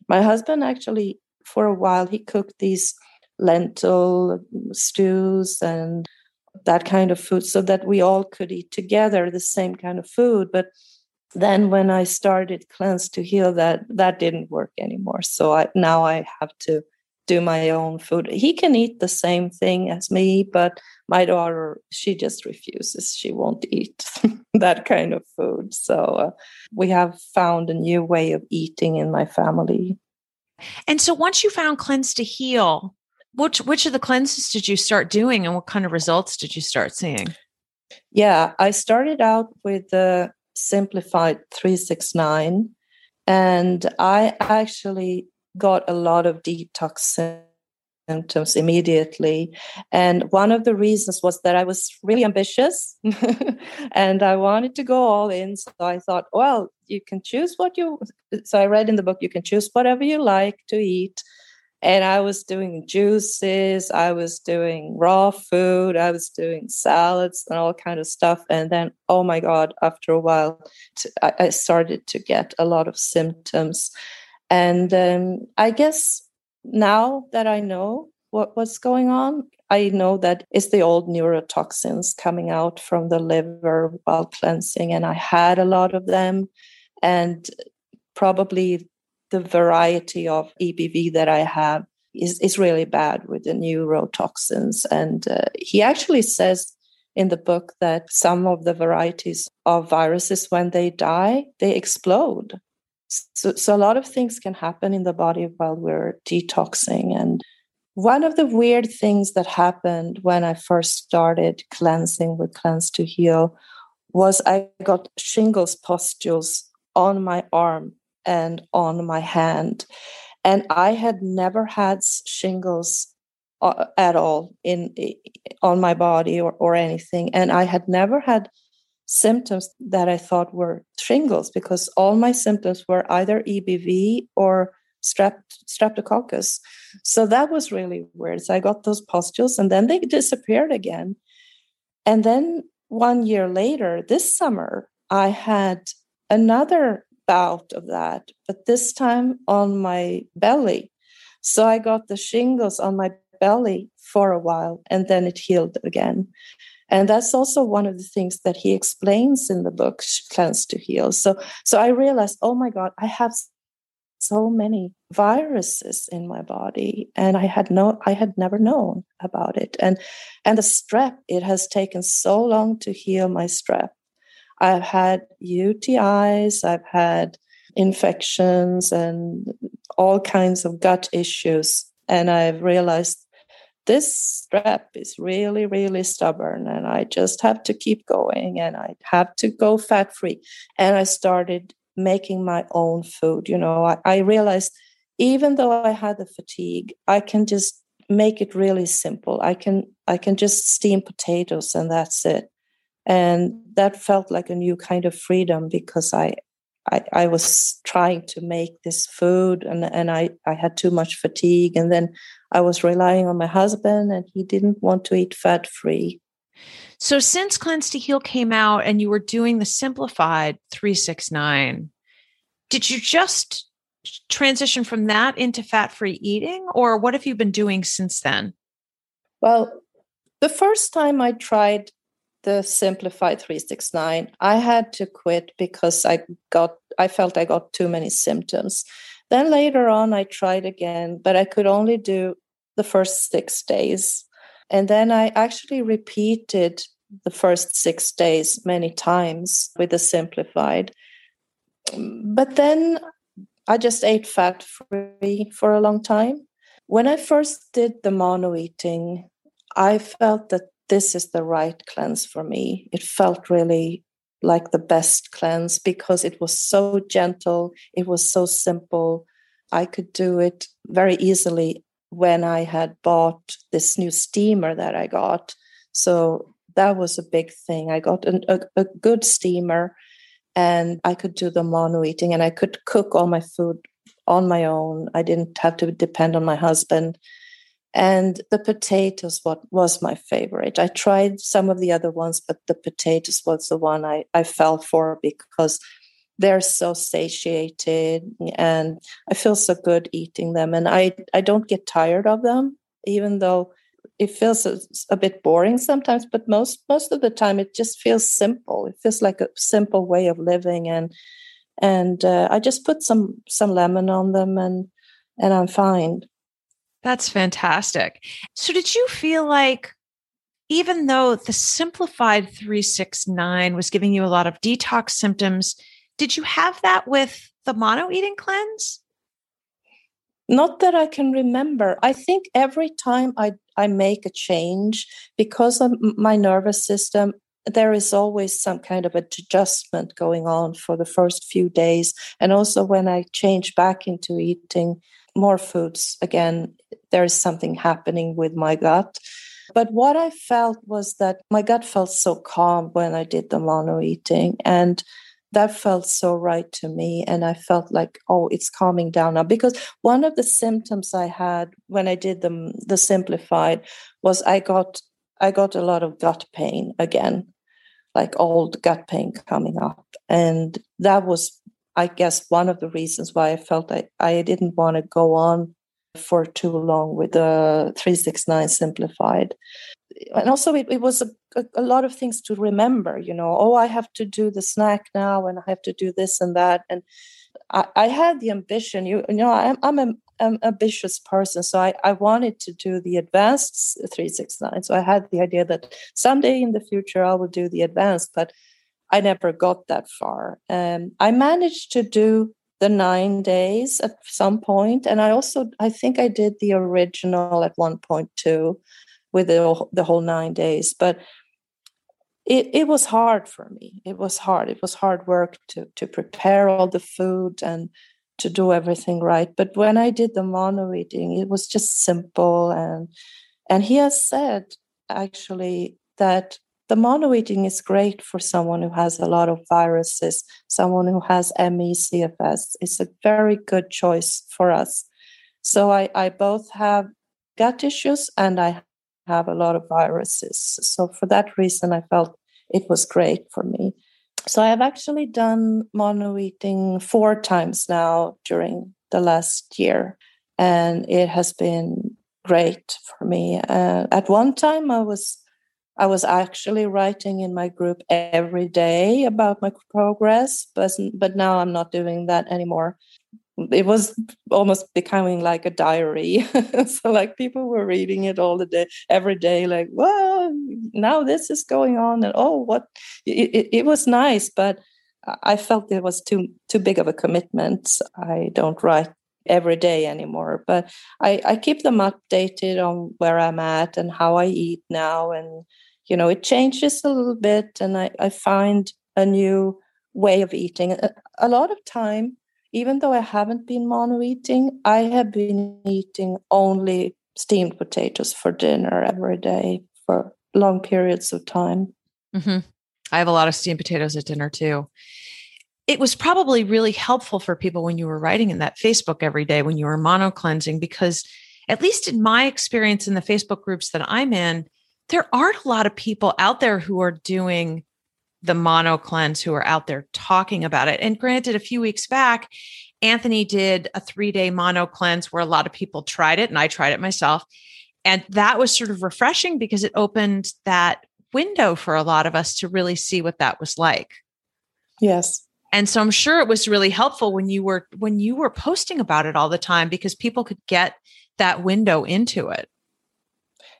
[SPEAKER 2] my husband actually, for a while, he cooked these lentil stews and that kind of food so that we all could eat together the same kind of food. But then when i started cleanse to heal that that didn't work anymore. So I, now i have to do my own food. He can eat the same thing as me but my daughter she just refuses. She won't eat that kind of food. So uh, we have found a new way of eating in my family.
[SPEAKER 1] And so once you found cleanse to heal which which of the cleanses did you start doing and what kind of results did you start seeing?
[SPEAKER 2] Yeah i started out with the simplified 369 and i actually got a lot of detox symptoms immediately. And one of the reasons was that i was really ambitious and i wanted to go all in. So i thought well you can choose what you so i read in the book you can choose whatever you like to eat and I was doing juices, I was doing raw food, I was doing salads and all kind of stuff. And then, oh my God, after a while, I started to get a lot of symptoms. And um, I guess now that I know what, what's going on, I know that it's the old neurotoxins coming out from the liver while cleansing, and I had a lot of them. And probably the variety of EBV that I have is, is really bad with the neurotoxins. And uh, he actually says in the book that some of the varieties of viruses, when they die, they explode. So, so a lot of things can happen in the body while we're detoxing. And one of the weird things that happened when I first started cleansing with Cleanse to Heal was I got shingles pustules on my arm and on my hand. And I had never had shingles uh, at all in on my body or, or anything. And I had never had symptoms that I thought were shingles because all my symptoms were either EBV or strep, streptococcus. So that was really weird. So I got those pustules and then they disappeared again. And then one year later, this summer, I had another bout of that, but this time on my belly. So I got the shingles on my belly for a while and then it healed again. And that's also one of the things that he explains in the book, Cleanse to Heal. So, so I realized, oh my God, I have so many viruses in my body and i had no i had never known about it and and the strep it has taken so long to heal my strep I've had UTIs, I've had infections and all kinds of gut issues. And I've realized this strep is really, really stubborn and I just have to keep going and I have to go fat free. And I started making my own food. You know, I, I realized even though I had the fatigue, I can just make it really simple. I can I can just steam potatoes and that's it. And that felt like a new kind of freedom because I I, I was trying to make this food and, and I, I had too much fatigue and then I was relying on my husband and he didn't want to eat fat free.
[SPEAKER 1] So since Cleanse to Heal came out and you were doing the simplified 369, did you just transition from that into fat free eating, or what have you been doing since then?
[SPEAKER 2] Well, the first time I tried the simplified 369, I had to quit because I got I felt I got too many symptoms. Then later on I tried again, but I could only do the first 6 days. And then I actually repeated the first 6 days many times with the simplified. But then I just ate fat free for a long time. When I first did the mono eating, I felt that this is the right cleanse for me. It felt really like the best cleanse because it was so gentle, it was so simple. I could do it very easily when I had bought this new steamer that I got. So that was a big thing. I got an, a, a good steamer and I could do the mono eating and I could cook all my food on my own. I didn't have to depend on my husband. And the potatoes what was my favorite. I tried some of the other ones, but the potatoes was the one I, I fell for because they're so satiated and I feel so good eating them. And I, I don't get tired of them, even though it feels a, a, bit boring sometimes but most most of the time it just feels simple it feels like a simple way of living and and uh, i just put some some lemon on them and and i'm fine
[SPEAKER 1] that's fantastic so did you feel like even though the simplified 369 was giving you a lot of detox symptoms did you have that with the mono eating cleanse
[SPEAKER 2] not that I can remember. I think every time I, I make a change, because of my nervous system, there is always some kind of adjustment going on for the first few days. And also when I change back into eating more foods, again, there is something happening with my gut. But what I felt was that my gut felt so calm when I did the mono eating. And that felt so right to me and i felt like oh it's calming down now because one of the symptoms i had when i did the, the simplified was i got i got a lot of gut pain again like old gut pain coming up and that was i guess one of the reasons why i felt i, I didn't want to go on for too long with the 369 simplified. And also it, it was a, a, a, lot of things to remember you know oh i have to do the snack now and i have to do this and that and i, I had the ambition you, you know i'm, I'm an ambitious person so I, I wanted to do the advanced 369 so i had the idea that someday in the future i will do the advanced but i never got that far um, i managed to do the nine days at some point and i also i think i did the original at one point too with the, the whole nine days. But it, it was hard for me. It was hard. It was hard work to, to prepare all the food and to do everything right. But when I did the mono eating, it was just simple. And, and he has said actually that the mono eating is great for someone who has a lot of viruses, someone who has ME, CFS. It's a very good choice for us. So I, I both have gut issues and I have a lot of viruses. So for that reason, I felt it was great for me. So I have actually done mono eating four times now during the last year, and it has been great for me. Uh, at one time, I was I was actually writing in my group every day about my progress, but but now I'm not doing that anymore it was almost becoming like a diary so like people were reading it all the day every day like well now this is going on and oh what it, it, it was nice but i felt it was too too big of a commitment i don't write every day anymore. But I, I keep them updated on where I'm at and how I eat now. And, you know, it changes a little bit. And I, I find a new way of eating. A, a lot of time, even though I haven't been mono eating, I have been eating only steamed potatoes for dinner every day for long periods of time.
[SPEAKER 1] Mm-hmm. I have a lot of steamed potatoes at dinner too. It was probably really helpful for people when you were writing in that Facebook every day when you were mono cleansing, because at least in my experience in the Facebook groups that I'm in, there aren't a lot of people out there who are doing the mono cleanse who are out there talking about it. And granted, a few weeks back, Anthony did a three day mono cleanse where a lot of people tried it, and I tried it myself. And that was sort of refreshing because it opened that window for a lot of us to really see what that was like.
[SPEAKER 2] Yes.
[SPEAKER 1] And so I'm sure it was really helpful when you were when you were posting about it all the time because people could get that window into it.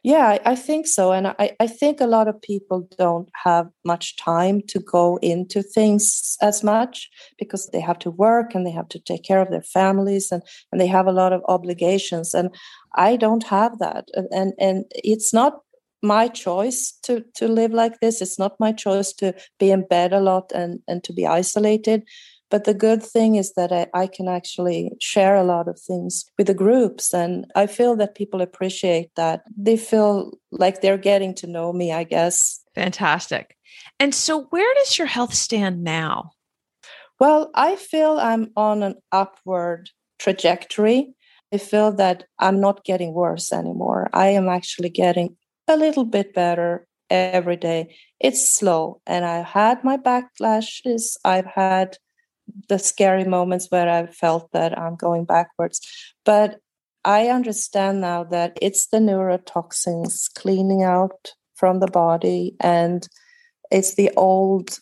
[SPEAKER 2] Yeah, I think so. And I, I think a lot of people don't have much time to go into things as much because they have to work and they have to take care of their families and, and they have a lot of obligations. And I don't have that. And, and, and it's not my choice to to live like this it's not my choice to be in bed a lot and and to be isolated but the good thing is that I, I, can actually share a lot of things with the groups and i feel that people appreciate that they feel like they're getting to know me i guess
[SPEAKER 1] fantastic and so where does your health stand now
[SPEAKER 2] well i feel i'm on an upward trajectory I feel that I'm not getting worse anymore. I am actually getting a little bit better every day. It's slow. And I've had my backlashes. I've had the scary moments where I felt that I'm going backwards. But I understand now that it's the neurotoxins cleaning out from the body and it's the old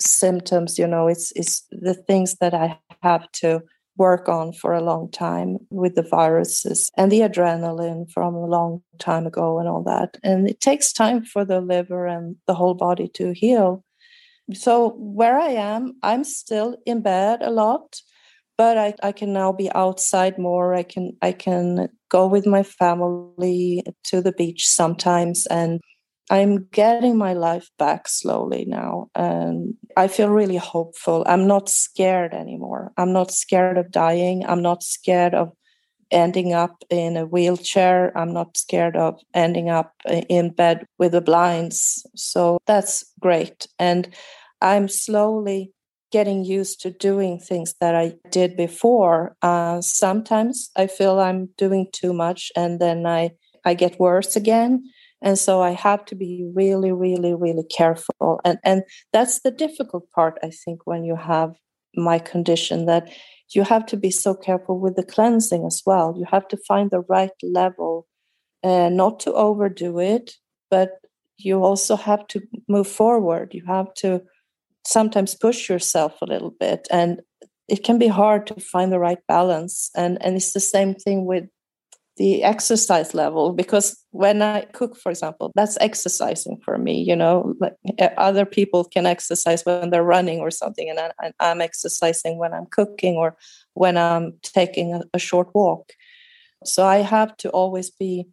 [SPEAKER 2] symptoms, you know, it's it's the things that I have to work on for a long time with the viruses and the adrenaline from a long time ago and all that. And it takes time for the liver and the whole body to heal. So, where I am, I'm still in bed a lot, but I, I can now be outside more. I can I can go with my family to the beach sometimes and I'm getting my life back slowly now. And I feel really hopeful. I'm not scared anymore. I'm not scared of dying. I'm not scared of ending up in a wheelchair. I'm not scared of ending up in bed with the blinds. So that's great. And I'm slowly getting used to doing things that I did before. Uh, sometimes I feel I'm doing too much and then I, I get worse again. And so i have to be really really really careful. And and that's the difficult part i think when you have my condition that you have to be so careful with the cleansing as well. You have to find the right level and not to overdo it but you also have to move forward. You have to sometimes push yourself a little bit and it can be hard to find the right balance and and it's the same thing with the exercise level because when i cook for example that's exercising for me you know like eh, other people can exercise when they're running or something and I, am exercising when i'm cooking or when i'm taking a, a short walk. So i have to always be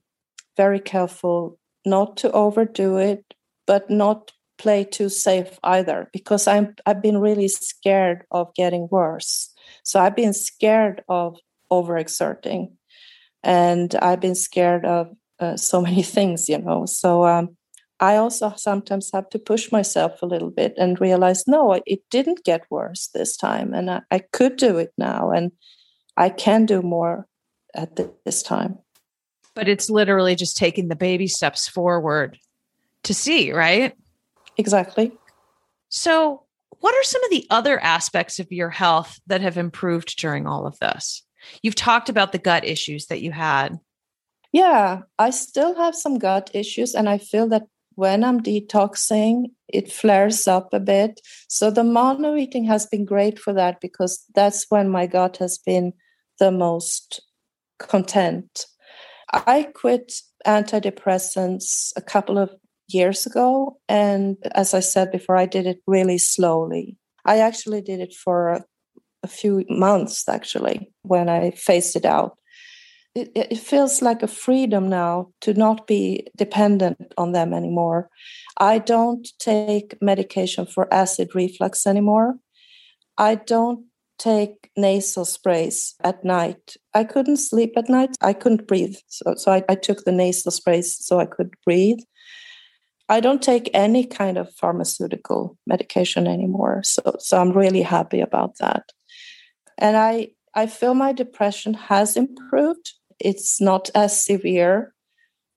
[SPEAKER 2] very careful not to overdo it but not play too safe either because i'm i've been really scared of getting worse so i've been scared of overexerting and I've been scared of uh, so many things, you know. So um, I also sometimes have to push myself a little bit and realize, no, it didn't get worse this time, and I, I could do it now, and I can do more at this time.
[SPEAKER 1] But it's literally just taking the baby steps forward to see, right?
[SPEAKER 2] Exactly.
[SPEAKER 1] So, what are some of the other aspects of your health that have improved during all of this? You've talked about the gut issues that you had.
[SPEAKER 2] Yeah, I still have some gut issues, and I feel that when I'm detoxing, it flares up a bit. So the mono eating has been great for that because that's when my gut has been the most content. I quit antidepressants a couple of years ago. And as I said before, I did it really slowly. I actually did it for a few months actually when I phased it out. It, it feels like a freedom now to not be dependent on them anymore. I don't take medication for acid reflux anymore. I don't take nasal sprays at night. I couldn't sleep at night. I couldn't breathe. So, so I, I took the nasal sprays so I could breathe. I don't take any kind of pharmaceutical medication anymore. So, so I'm really happy about that. And I, I feel my depression has improved. It's not as severe.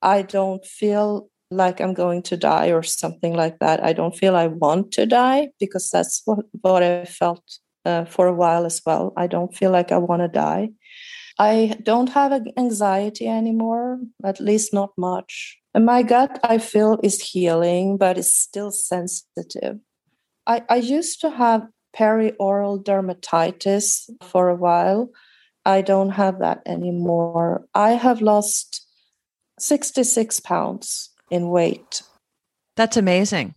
[SPEAKER 2] I don't feel like I'm going to die or something like that. I don't feel I want to die because that's what, what I felt uh, for a while as well. I don't feel like I want to die. I don't have anxiety anymore, at least not much. And my gut, I feel, is healing, but it's still sensitive. I, I used to have perioral dermatitis for a while. I don't have that anymore. I have lost 66 pounds in weight.
[SPEAKER 1] That's amazing.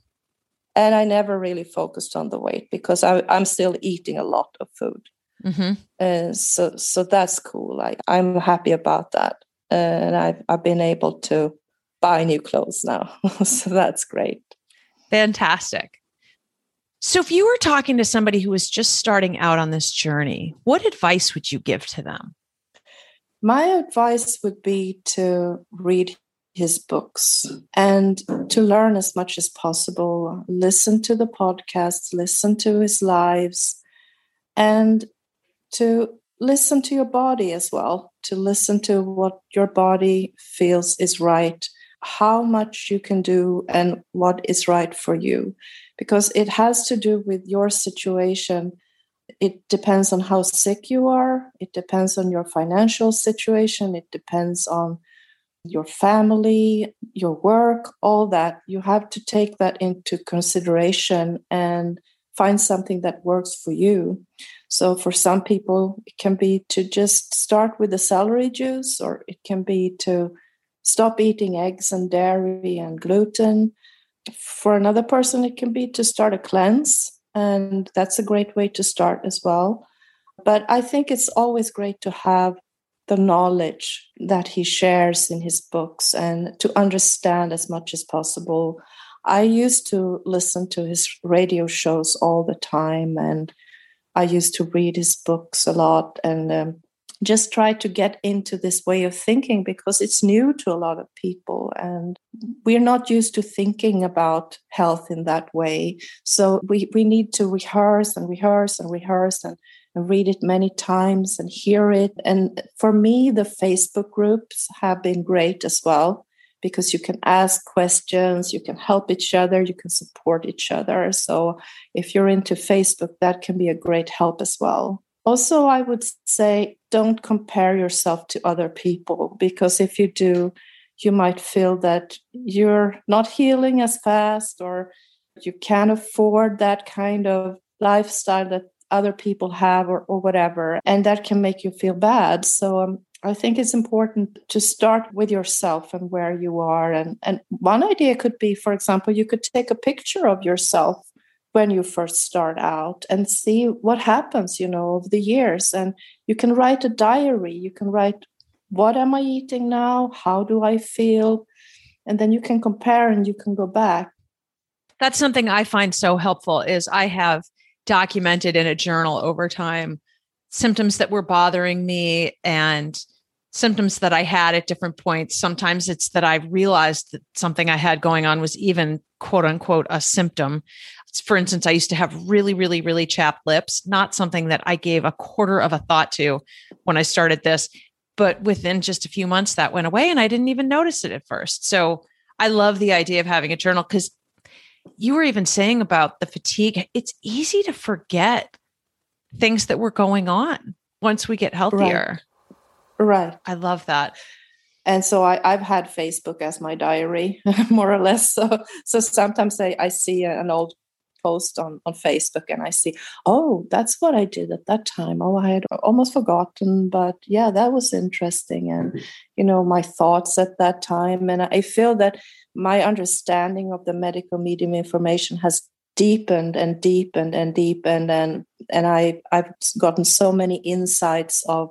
[SPEAKER 2] And I never really focused on the weight because I, am still eating a lot of food. Mm-hmm. Uh, so, so that's cool. I, I'm happy about that. and I've, I've been able to buy new clothes now. so that's great.
[SPEAKER 1] Fantastic. So, if you were talking to somebody who was just starting out on this journey, what advice would you give to them?
[SPEAKER 2] My advice would be to read his books and to learn as much as possible. Listen to the podcasts, listen to his lives, and to listen to your body as well, to listen to what your body feels is right, how much you can do, and what is right for you. Because it has to do with your situation. It depends on how sick you are, it depends on your financial situation, it depends on your family, your work, all that. You have to take that into consideration and find something that works for you. So, for some people, it can be to just start with the celery juice, or it can be to stop eating eggs and dairy and gluten. For another person, it can be to start a cleanse, and that's a great way to start as well. But I think it's always great to have the knowledge that he shares in his books and to understand as much as possible. I used to listen to his radio shows all the time and I used to read his books a lot and um, just try to get into this way of thinking because it's new to a lot of people and we're not used to thinking about health in that way. So we, we need to rehearse and rehearse and rehearse and and read it many times and hear it. And for me, the Facebook groups have been great as well because you can ask questions, you can help each other, you can support each other. So if you're into Facebook, that can be a great help as well. Also, I would say don't compare yourself to other people because if you do, you might feel that you're not healing as fast or you can't afford that kind of lifestyle that other people have or, or whatever and that can make you feel bad. So um, i think it's important to start with yourself and where you are and and one idea could be for example you could take a picture of yourself when you first start out and see what happens you know over the years and you can write a diary you can write what am i eating now how do i feel and then you can compare and you can go back
[SPEAKER 1] that's something i find so helpful is i have documented in a journal over time symptoms that were bothering me and symptoms that I had at different points. Sometimes it's that I realized that something I had going on was even quote unquote a symptom. For instance, I used to have really, really, really chapped lips, not something that I gave a quarter of a thought to when I started this. But within just a few months, that went away and I didn't even notice it at first. So I love the idea of having a journal because you were even saying about the fatigue, it's easy to forget things that were going on once we get healthier.
[SPEAKER 2] Right. right.
[SPEAKER 1] I love that.
[SPEAKER 2] And so I, have had Facebook as my diary, more or less. So, so sometimes I, I see an old post on, on Facebook and I see, oh, that's what I did at that time. Oh, I had almost forgotten, but yeah, that was interesting. And, mm-hmm. you know, my thoughts at that time. And I feel that my understanding of the medical medium information has deepened and deepened and deepened and and I I've gotten so many insights of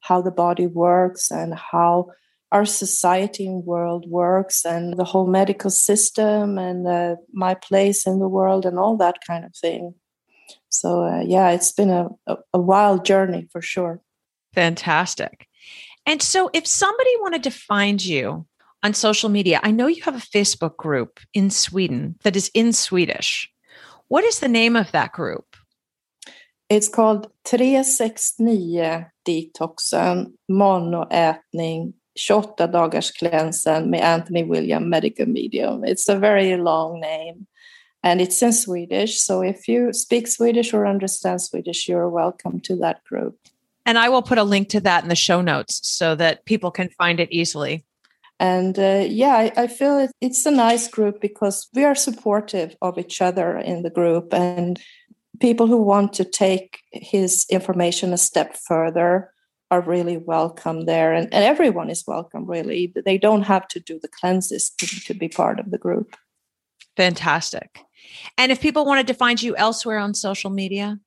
[SPEAKER 2] how the body works and how our society and world works and the whole medical system and uh, my place in the world and all that kind of thing. So uh, yeah, it's been a, a, a wild journey for sure.
[SPEAKER 1] Fantastic. And so if somebody wanted to find you on social media, I know you have a Facebook group in Sweden that is in Swedish. What is the name of that group?
[SPEAKER 2] It's called 369 Detoxen, monoätning, 28 dagars klänsen med Anthony William Medical Medium. It's a very long name and it's in Swedish. So if you speak Swedish or understand Swedish, you're welcome to that group.
[SPEAKER 1] And I will put a link to that in the show notes so that people can find it easily.
[SPEAKER 2] And uh, yeah, I, I feel it, it's a nice group because we are supportive of each other in the group. And people who want to take his information a step further are really welcome there. And, and everyone is welcome, really. They don't have to do the cleanses to, to be part of the group.
[SPEAKER 1] Fantastic. And if people wanted to find you elsewhere on social media?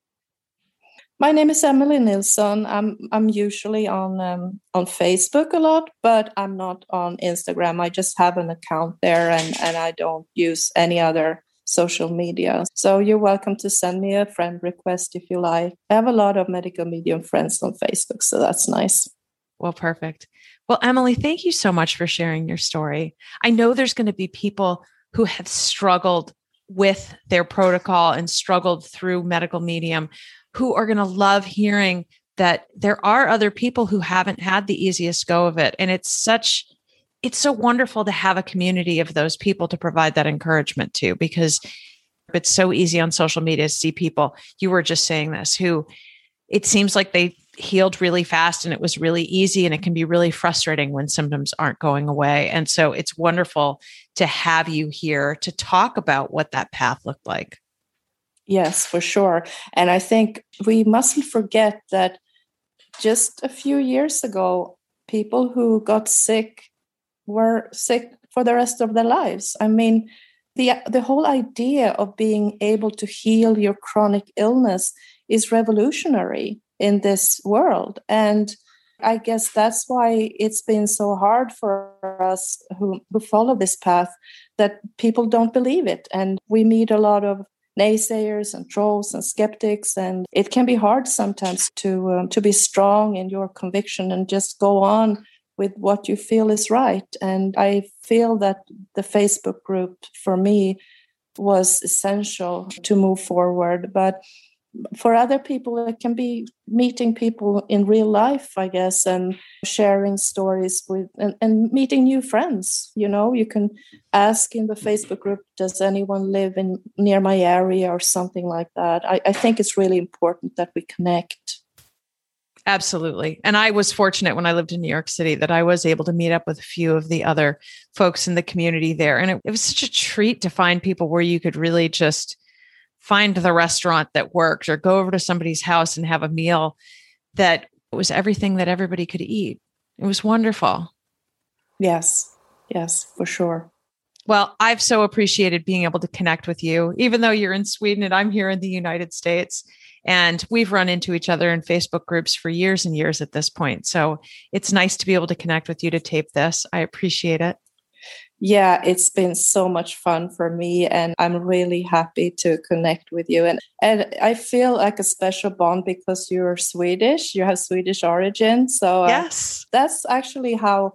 [SPEAKER 2] My name is Emelie Nilsson. I'm I'm usually on um, on Facebook a lot, but I'm not on Instagram. I just have an account there, and and I don't use any other social media. So you're welcome to send me a friend request if you like. I have a lot of medical medium friends on Facebook, so that's nice.
[SPEAKER 1] Well, perfect. Well, Emelie, thank you so much for sharing your story. I know there's going to be people who have struggled with their protocol and struggled through medical medium who are going to love hearing that there are other people who haven't had the easiest go of it. And it's such, it's so wonderful to have a community of those people to provide that encouragement to because it's so easy on social media to see people. You were just saying this who it seems like they healed really fast and it was really easy and it can be really frustrating when symptoms aren't going away and so it's wonderful to have you here to talk about what that path looked like
[SPEAKER 2] Yes, for sure. And I think we mustn't forget that just a few years ago, people who got sick were sick for the rest of their lives. I mean, the, the whole idea of being able to heal your chronic illness is revolutionary in this world. And I guess that's why it's been so hard for us who, who follow this path that people don't believe it. And we meet a lot of naysayers and trolls and skeptics and it can be hard sometimes to um, to be strong in your conviction and just go on with what you feel is right. And i feel that the facebook group for me was essential to move forward. But for other people it can be meeting people in real life i guess and sharing stories with and, and, meeting new friends you know? You can ask in the facebook group does anyone live in near my area? or something like that. I, I think it's really important that we connect
[SPEAKER 1] Absolutely. And I was fortunate when I lived in New York City that I was able to meet up with a few of the other folks in the community there. And it, it was such a treat to find people where you could really just find the restaurant that worked or go over to somebody's house and have a meal that was everything that everybody could eat. It was wonderful.
[SPEAKER 2] Yes. Yes, for sure.
[SPEAKER 1] Well, I've so appreciated being able to connect with you, even though you're in Sweden and I'm here in the United States. And we've run into each other in Facebook groups for years and years at this point. So it's nice to be able to connect with you to tape this. I appreciate it.
[SPEAKER 2] Yeah, it's been so much fun for me, and I'm really happy to connect with you. And and I feel like a special bond because you're Swedish. You have Swedish origin, so
[SPEAKER 1] uh, yes,
[SPEAKER 2] that's actually how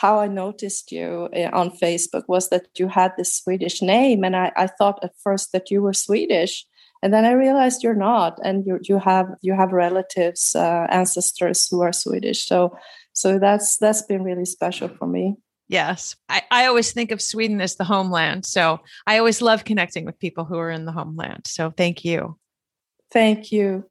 [SPEAKER 2] how I noticed you eh, on Facebook was that you had this Swedish name, and I, I thought at first that you were Swedish, and then I realized you're not, and you you have you have relatives, uh, ancestors who are Swedish. So so that's that's been really special for me.
[SPEAKER 1] Yes. I, I always think of Sweden as the homeland. So I always love connecting with people who are in the homeland. So thank you.
[SPEAKER 2] Thank you.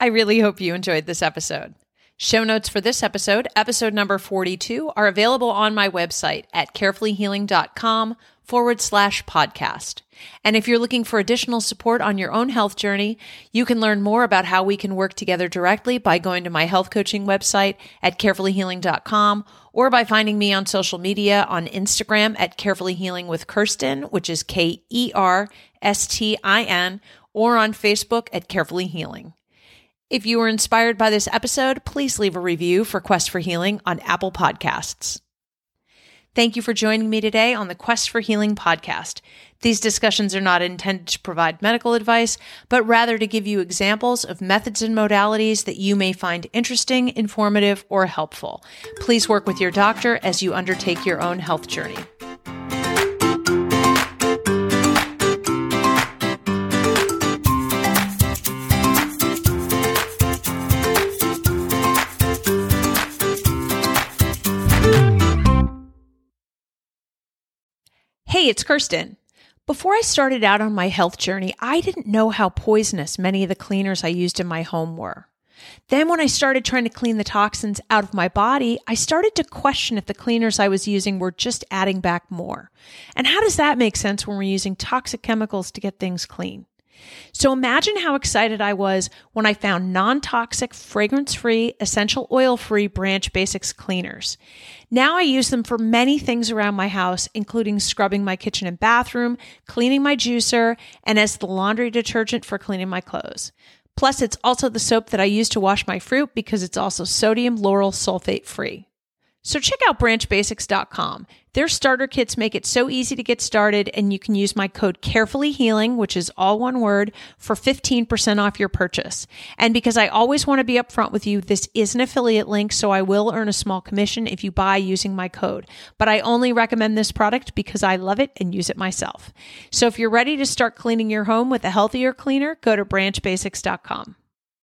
[SPEAKER 1] I really hope you enjoyed this episode. Show notes for this episode, episode number 42, are available on my website at carefullyhealing.com forward slash podcast. And if you're looking for additional support on your own health journey, you can learn more about how we can work together directly by going to my health coaching website at carefullyhealing.com or by finding me on social media on Instagram at Carefully Healing with Kerstin, which is K E R S T I N, or on Facebook at Carefully Healing. If you were inspired by this episode, please leave a review for Quest for Healing on Apple Podcasts. Thank you for joining me today on the Quest for Healing podcast. These discussions are not intended to provide medical advice, but rather to give you examples of methods and modalities that you may find interesting, informative, or helpful. Please work with your doctor as you undertake your own health journey. Hey, it's Kerstin. Before I started out on my health journey, I didn't know how poisonous many of the cleaners I used in my home were. Then, when I started trying to clean the toxins out of my body, I started to question if the cleaners I was using were just adding back more. And how does that make sense when we're using toxic chemicals to get things clean? So imagine how excited I was when I found non toxic, fragrance free, essential oil free Branch Basics cleaners. Now I use them for many things around my house, including scrubbing my kitchen and bathroom, cleaning my juicer, and as the laundry detergent for cleaning my clothes. Plus, it's also the soap that I use to wash my fruit because it's also sodium lauryl sulfate free. So check out branchbasics.com. Their starter kits make it so easy to get started, and you can use my code Carefully Healing, which is all one word, for 15% off your purchase. And because I always want to be upfront with you, this is an affiliate link, so I will earn a small commission if you buy using my code. But I only recommend this product because I love it and use it myself. So if you're ready to start cleaning your home with a healthier cleaner, go to branchbasics.com.